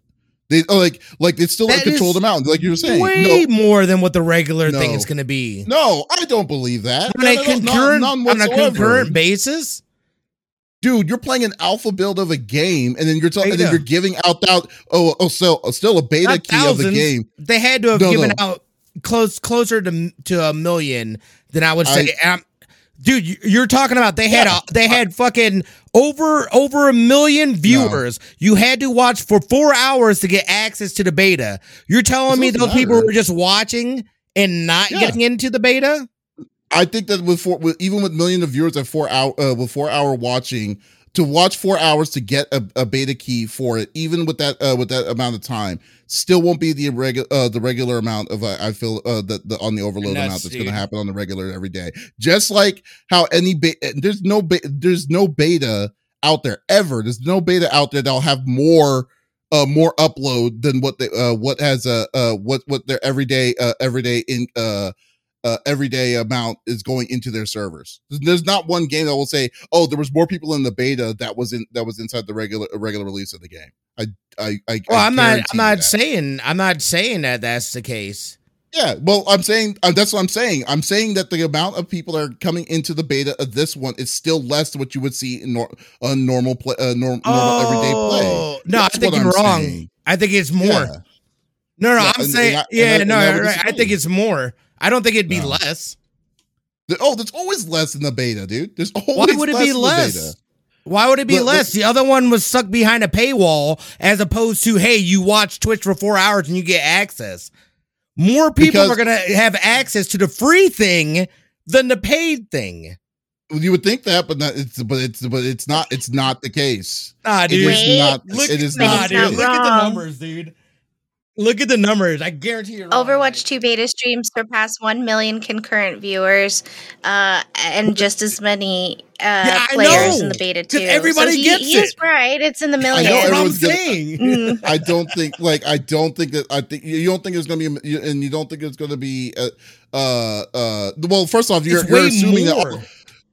they oh, like like it's still That a controlled amount like you were saying way no more than what the regular thing is going to be. no i don't believe that on a No, no, no, concurrent on a concurrent basis. Dude, you're playing an alpha build of a game, and then you're talking, and then you're giving out out oh oh still still a beta Not key of the game. They had to have No, given no. out close closer to to a million than I would say. Um, dude, you- you're talking about they had Yeah. a, they had fucking over over a million viewers. You had to watch for four hours to get access to the beta. You're telling me those people were just watching and not Yeah. getting into the beta? I think that with four, with, even with millions of viewers at four hour uh, with four hour watching to watch four hours to get a, a beta key for it, even with that uh, with that amount of time, still won't be the regular uh, the regular amount of uh, I feel uh, the, the on the overload Nuts, amount that's going to happen on the regular every day. Just like how any be- there's no be- there's no beta out there ever. There's no beta out there that'll have more uh more upload than what they uh what has uh uh what what their everyday uh everyday in uh uh, everyday amount is going into their servers. There's not one game that will say, "Oh, there was more people in the beta that was in that was inside the regular regular release of the game." I I I. Well, I I'm not. I'm not that. saying. I'm not saying that that's the case. Yeah, well, I'm saying uh, that's what I'm saying. I'm saying that the amount of people that are coming into the beta of this one is still less than what you would see in nor- a normal play, uh, norm- normal everyday play. Oh, No, That's I think you're I'm wrong. saying. I think it's more. Yeah. No, no, Yeah, I'm and- saying, and I- yeah, I- no, right, I think it's more. I don't think it'd be No. less. The- oh, there's always less in the beta, dude. There's always Why would it less be less? Why would it be But- less? the other one was stuck behind a paywall, as opposed to, hey, you watch Twitch for four hours and you get access. More people Because- are gonna have access to the free thing than the paid thing. You would think that, but not. It's but it's but it's not. It's not the case. Nah, dude. is Wait, not. Look, it is nah, not. dude. Look at the numbers, dude. Look at the numbers. I guarantee you're wrong. Overwatch 2 beta streams surpass 1 million concurrent viewers uh, and just as many uh, Yeah, I players in the beta too. everybody so he, gets he is it. right. It's in the know, That's millions. I'm everyone's gonna- Mm. I don't think like I don't think that I think you don't think it's gonna be and you don't think it's gonna be uh uh uh well first off you're, you're way assuming that more. all-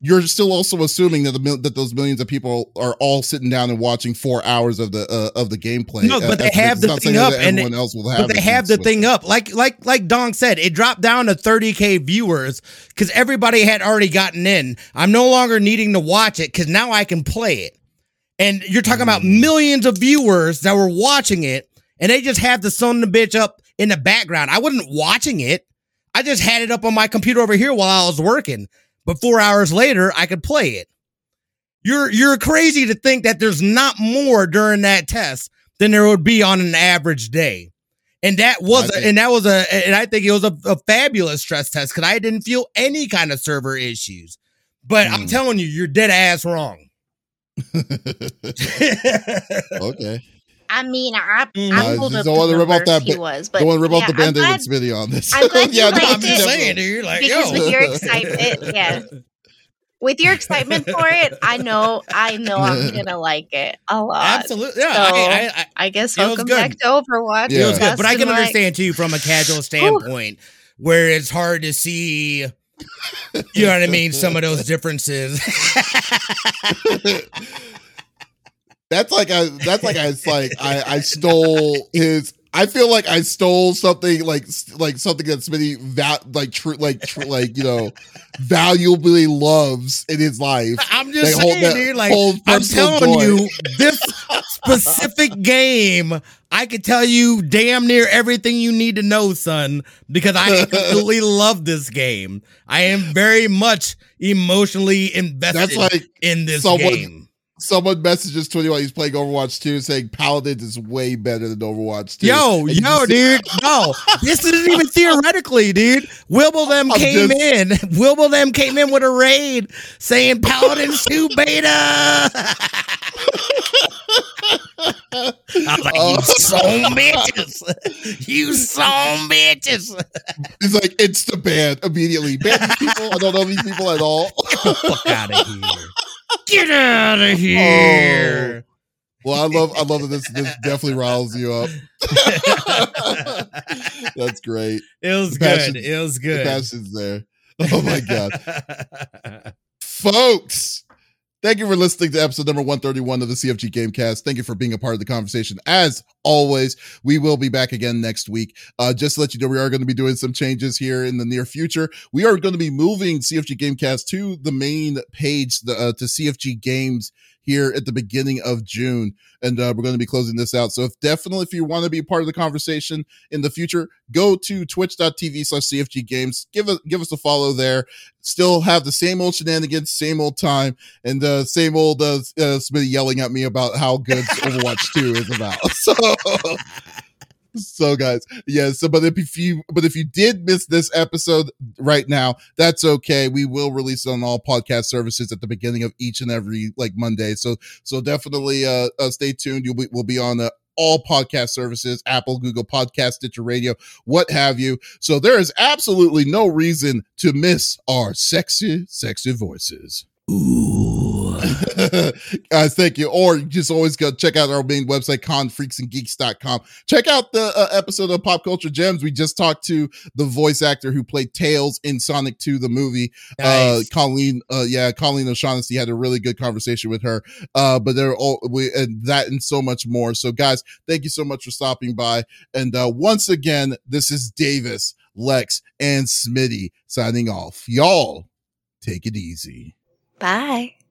you're still also assuming that the that those millions of people are all sitting down and watching four hours of the uh, of the gameplay. No, uh, but they it's have the thing up and everyone else will have. but they have the thing up like like like Dong said it dropped down to 30k viewers because everybody had already gotten in i'm no longer needing to watch it because now i can play it and you're talking about Mm. millions of viewers that were watching it and they just have the son of the bitch up in the background i wasn't watching it i just had it up on my computer over here while i was working but four hours later i could play it you're you're crazy to think that there's not more during that test than there would be on an average day And that was, I a, think- and that was a, and I think it was a, a fabulous stress test because I didn't feel any kind of server issues. But I'm Mm. telling you, you're dead ass wrong. okay. I mean, I, Mhm. I Uh, pulled just up don't the wanna rip off that he ba- was, but Don't want to rip yeah, off the I'm band-aid glad- with on this. I'm glad you no, liked I'm just it. saying, dude. Like, Because yo. with your excitement, yeah. with your excitement for it, I know, I know, I'm gonna like it a lot. Absolutely. Yeah. So, I, I, I, I guess It welcome good. back to Overwatch. Yeah. it was good, but I can like- understand too from a casual standpoint where it's hard to see. You know what I mean? Some of those differences. That's like I that's like I it's like I I stole his I feel like I stole something like like something that Smitty va- like true like true like you know valuably loves in his life. I'm just They saying, dude. Like I'm telling joy. you, this specific game, I could tell you damn near everything you need to know, son, because I absolutely love this game. I am very much emotionally invested That's like in this someone- game. Someone messages Twenty while he's playing Overwatch 2 saying Paladins is way better than Overwatch 2. Yo, And yo, dude. No, this isn't even theoretically, dude. Wilbur them I'm came just- in. Wilbur them came in with a raid saying Paladins 2 beta. I was like, Oh. you son bitches. You son bitches. He's like it's the ban immediately. Ban these people. I don't know these people at all. Get the Fuck out of here. Get out of oh. here. Well, I love I love that this this definitely riles you up. That's great. It was The good. It was The good. passion's there. Oh my god. Folks, thank you for listening to episode number 131 of the CFG Gamecast. Thank you for being a part of the conversation. As always, we will be back again next week. Uh, just to let you know, we are going to be doing some changes here in the near future. We are going to be moving CFG Gamecast to the main page, the, uh, to CFG Games here at the beginning of June. And uh, we're going to be closing this out. So if definitely, if you want to be part of the conversation in the future, go to twitch.tv slash CFG Games. Give us, give us a follow there. Still have the same old shenanigans, same old time, and uh, same old uh, uh, Smitty yelling at me about how good Overwatch 2 is about. So, so guys, yeah. So, but if you, but if you did miss this episode right now, that's okay. We will release it on all podcast services at the beginning of each and every like Monday. So, so definitely uh, uh stay tuned. You'll be, we'll be on uh, all podcast services Apple, Google Podcast, Stitcher Radio, what have you. So there is absolutely no reason to miss our sexy, sexy voices. Ooh. Guys, thank you. Or you just always go check out our main website, confreaksandgeeks.com. Check out the uh, episode of Pop Culture Gems. We just talked to the voice actor who played Tails in Sonic 2, the movie uh colleen uh yeah colleen o'shaughnessy had a really good conversation with her uh but they're all we and that and so much more so guys thank you so much for stopping by and uh once again this is davies lex and smitty signing off y'all take it easy Bye.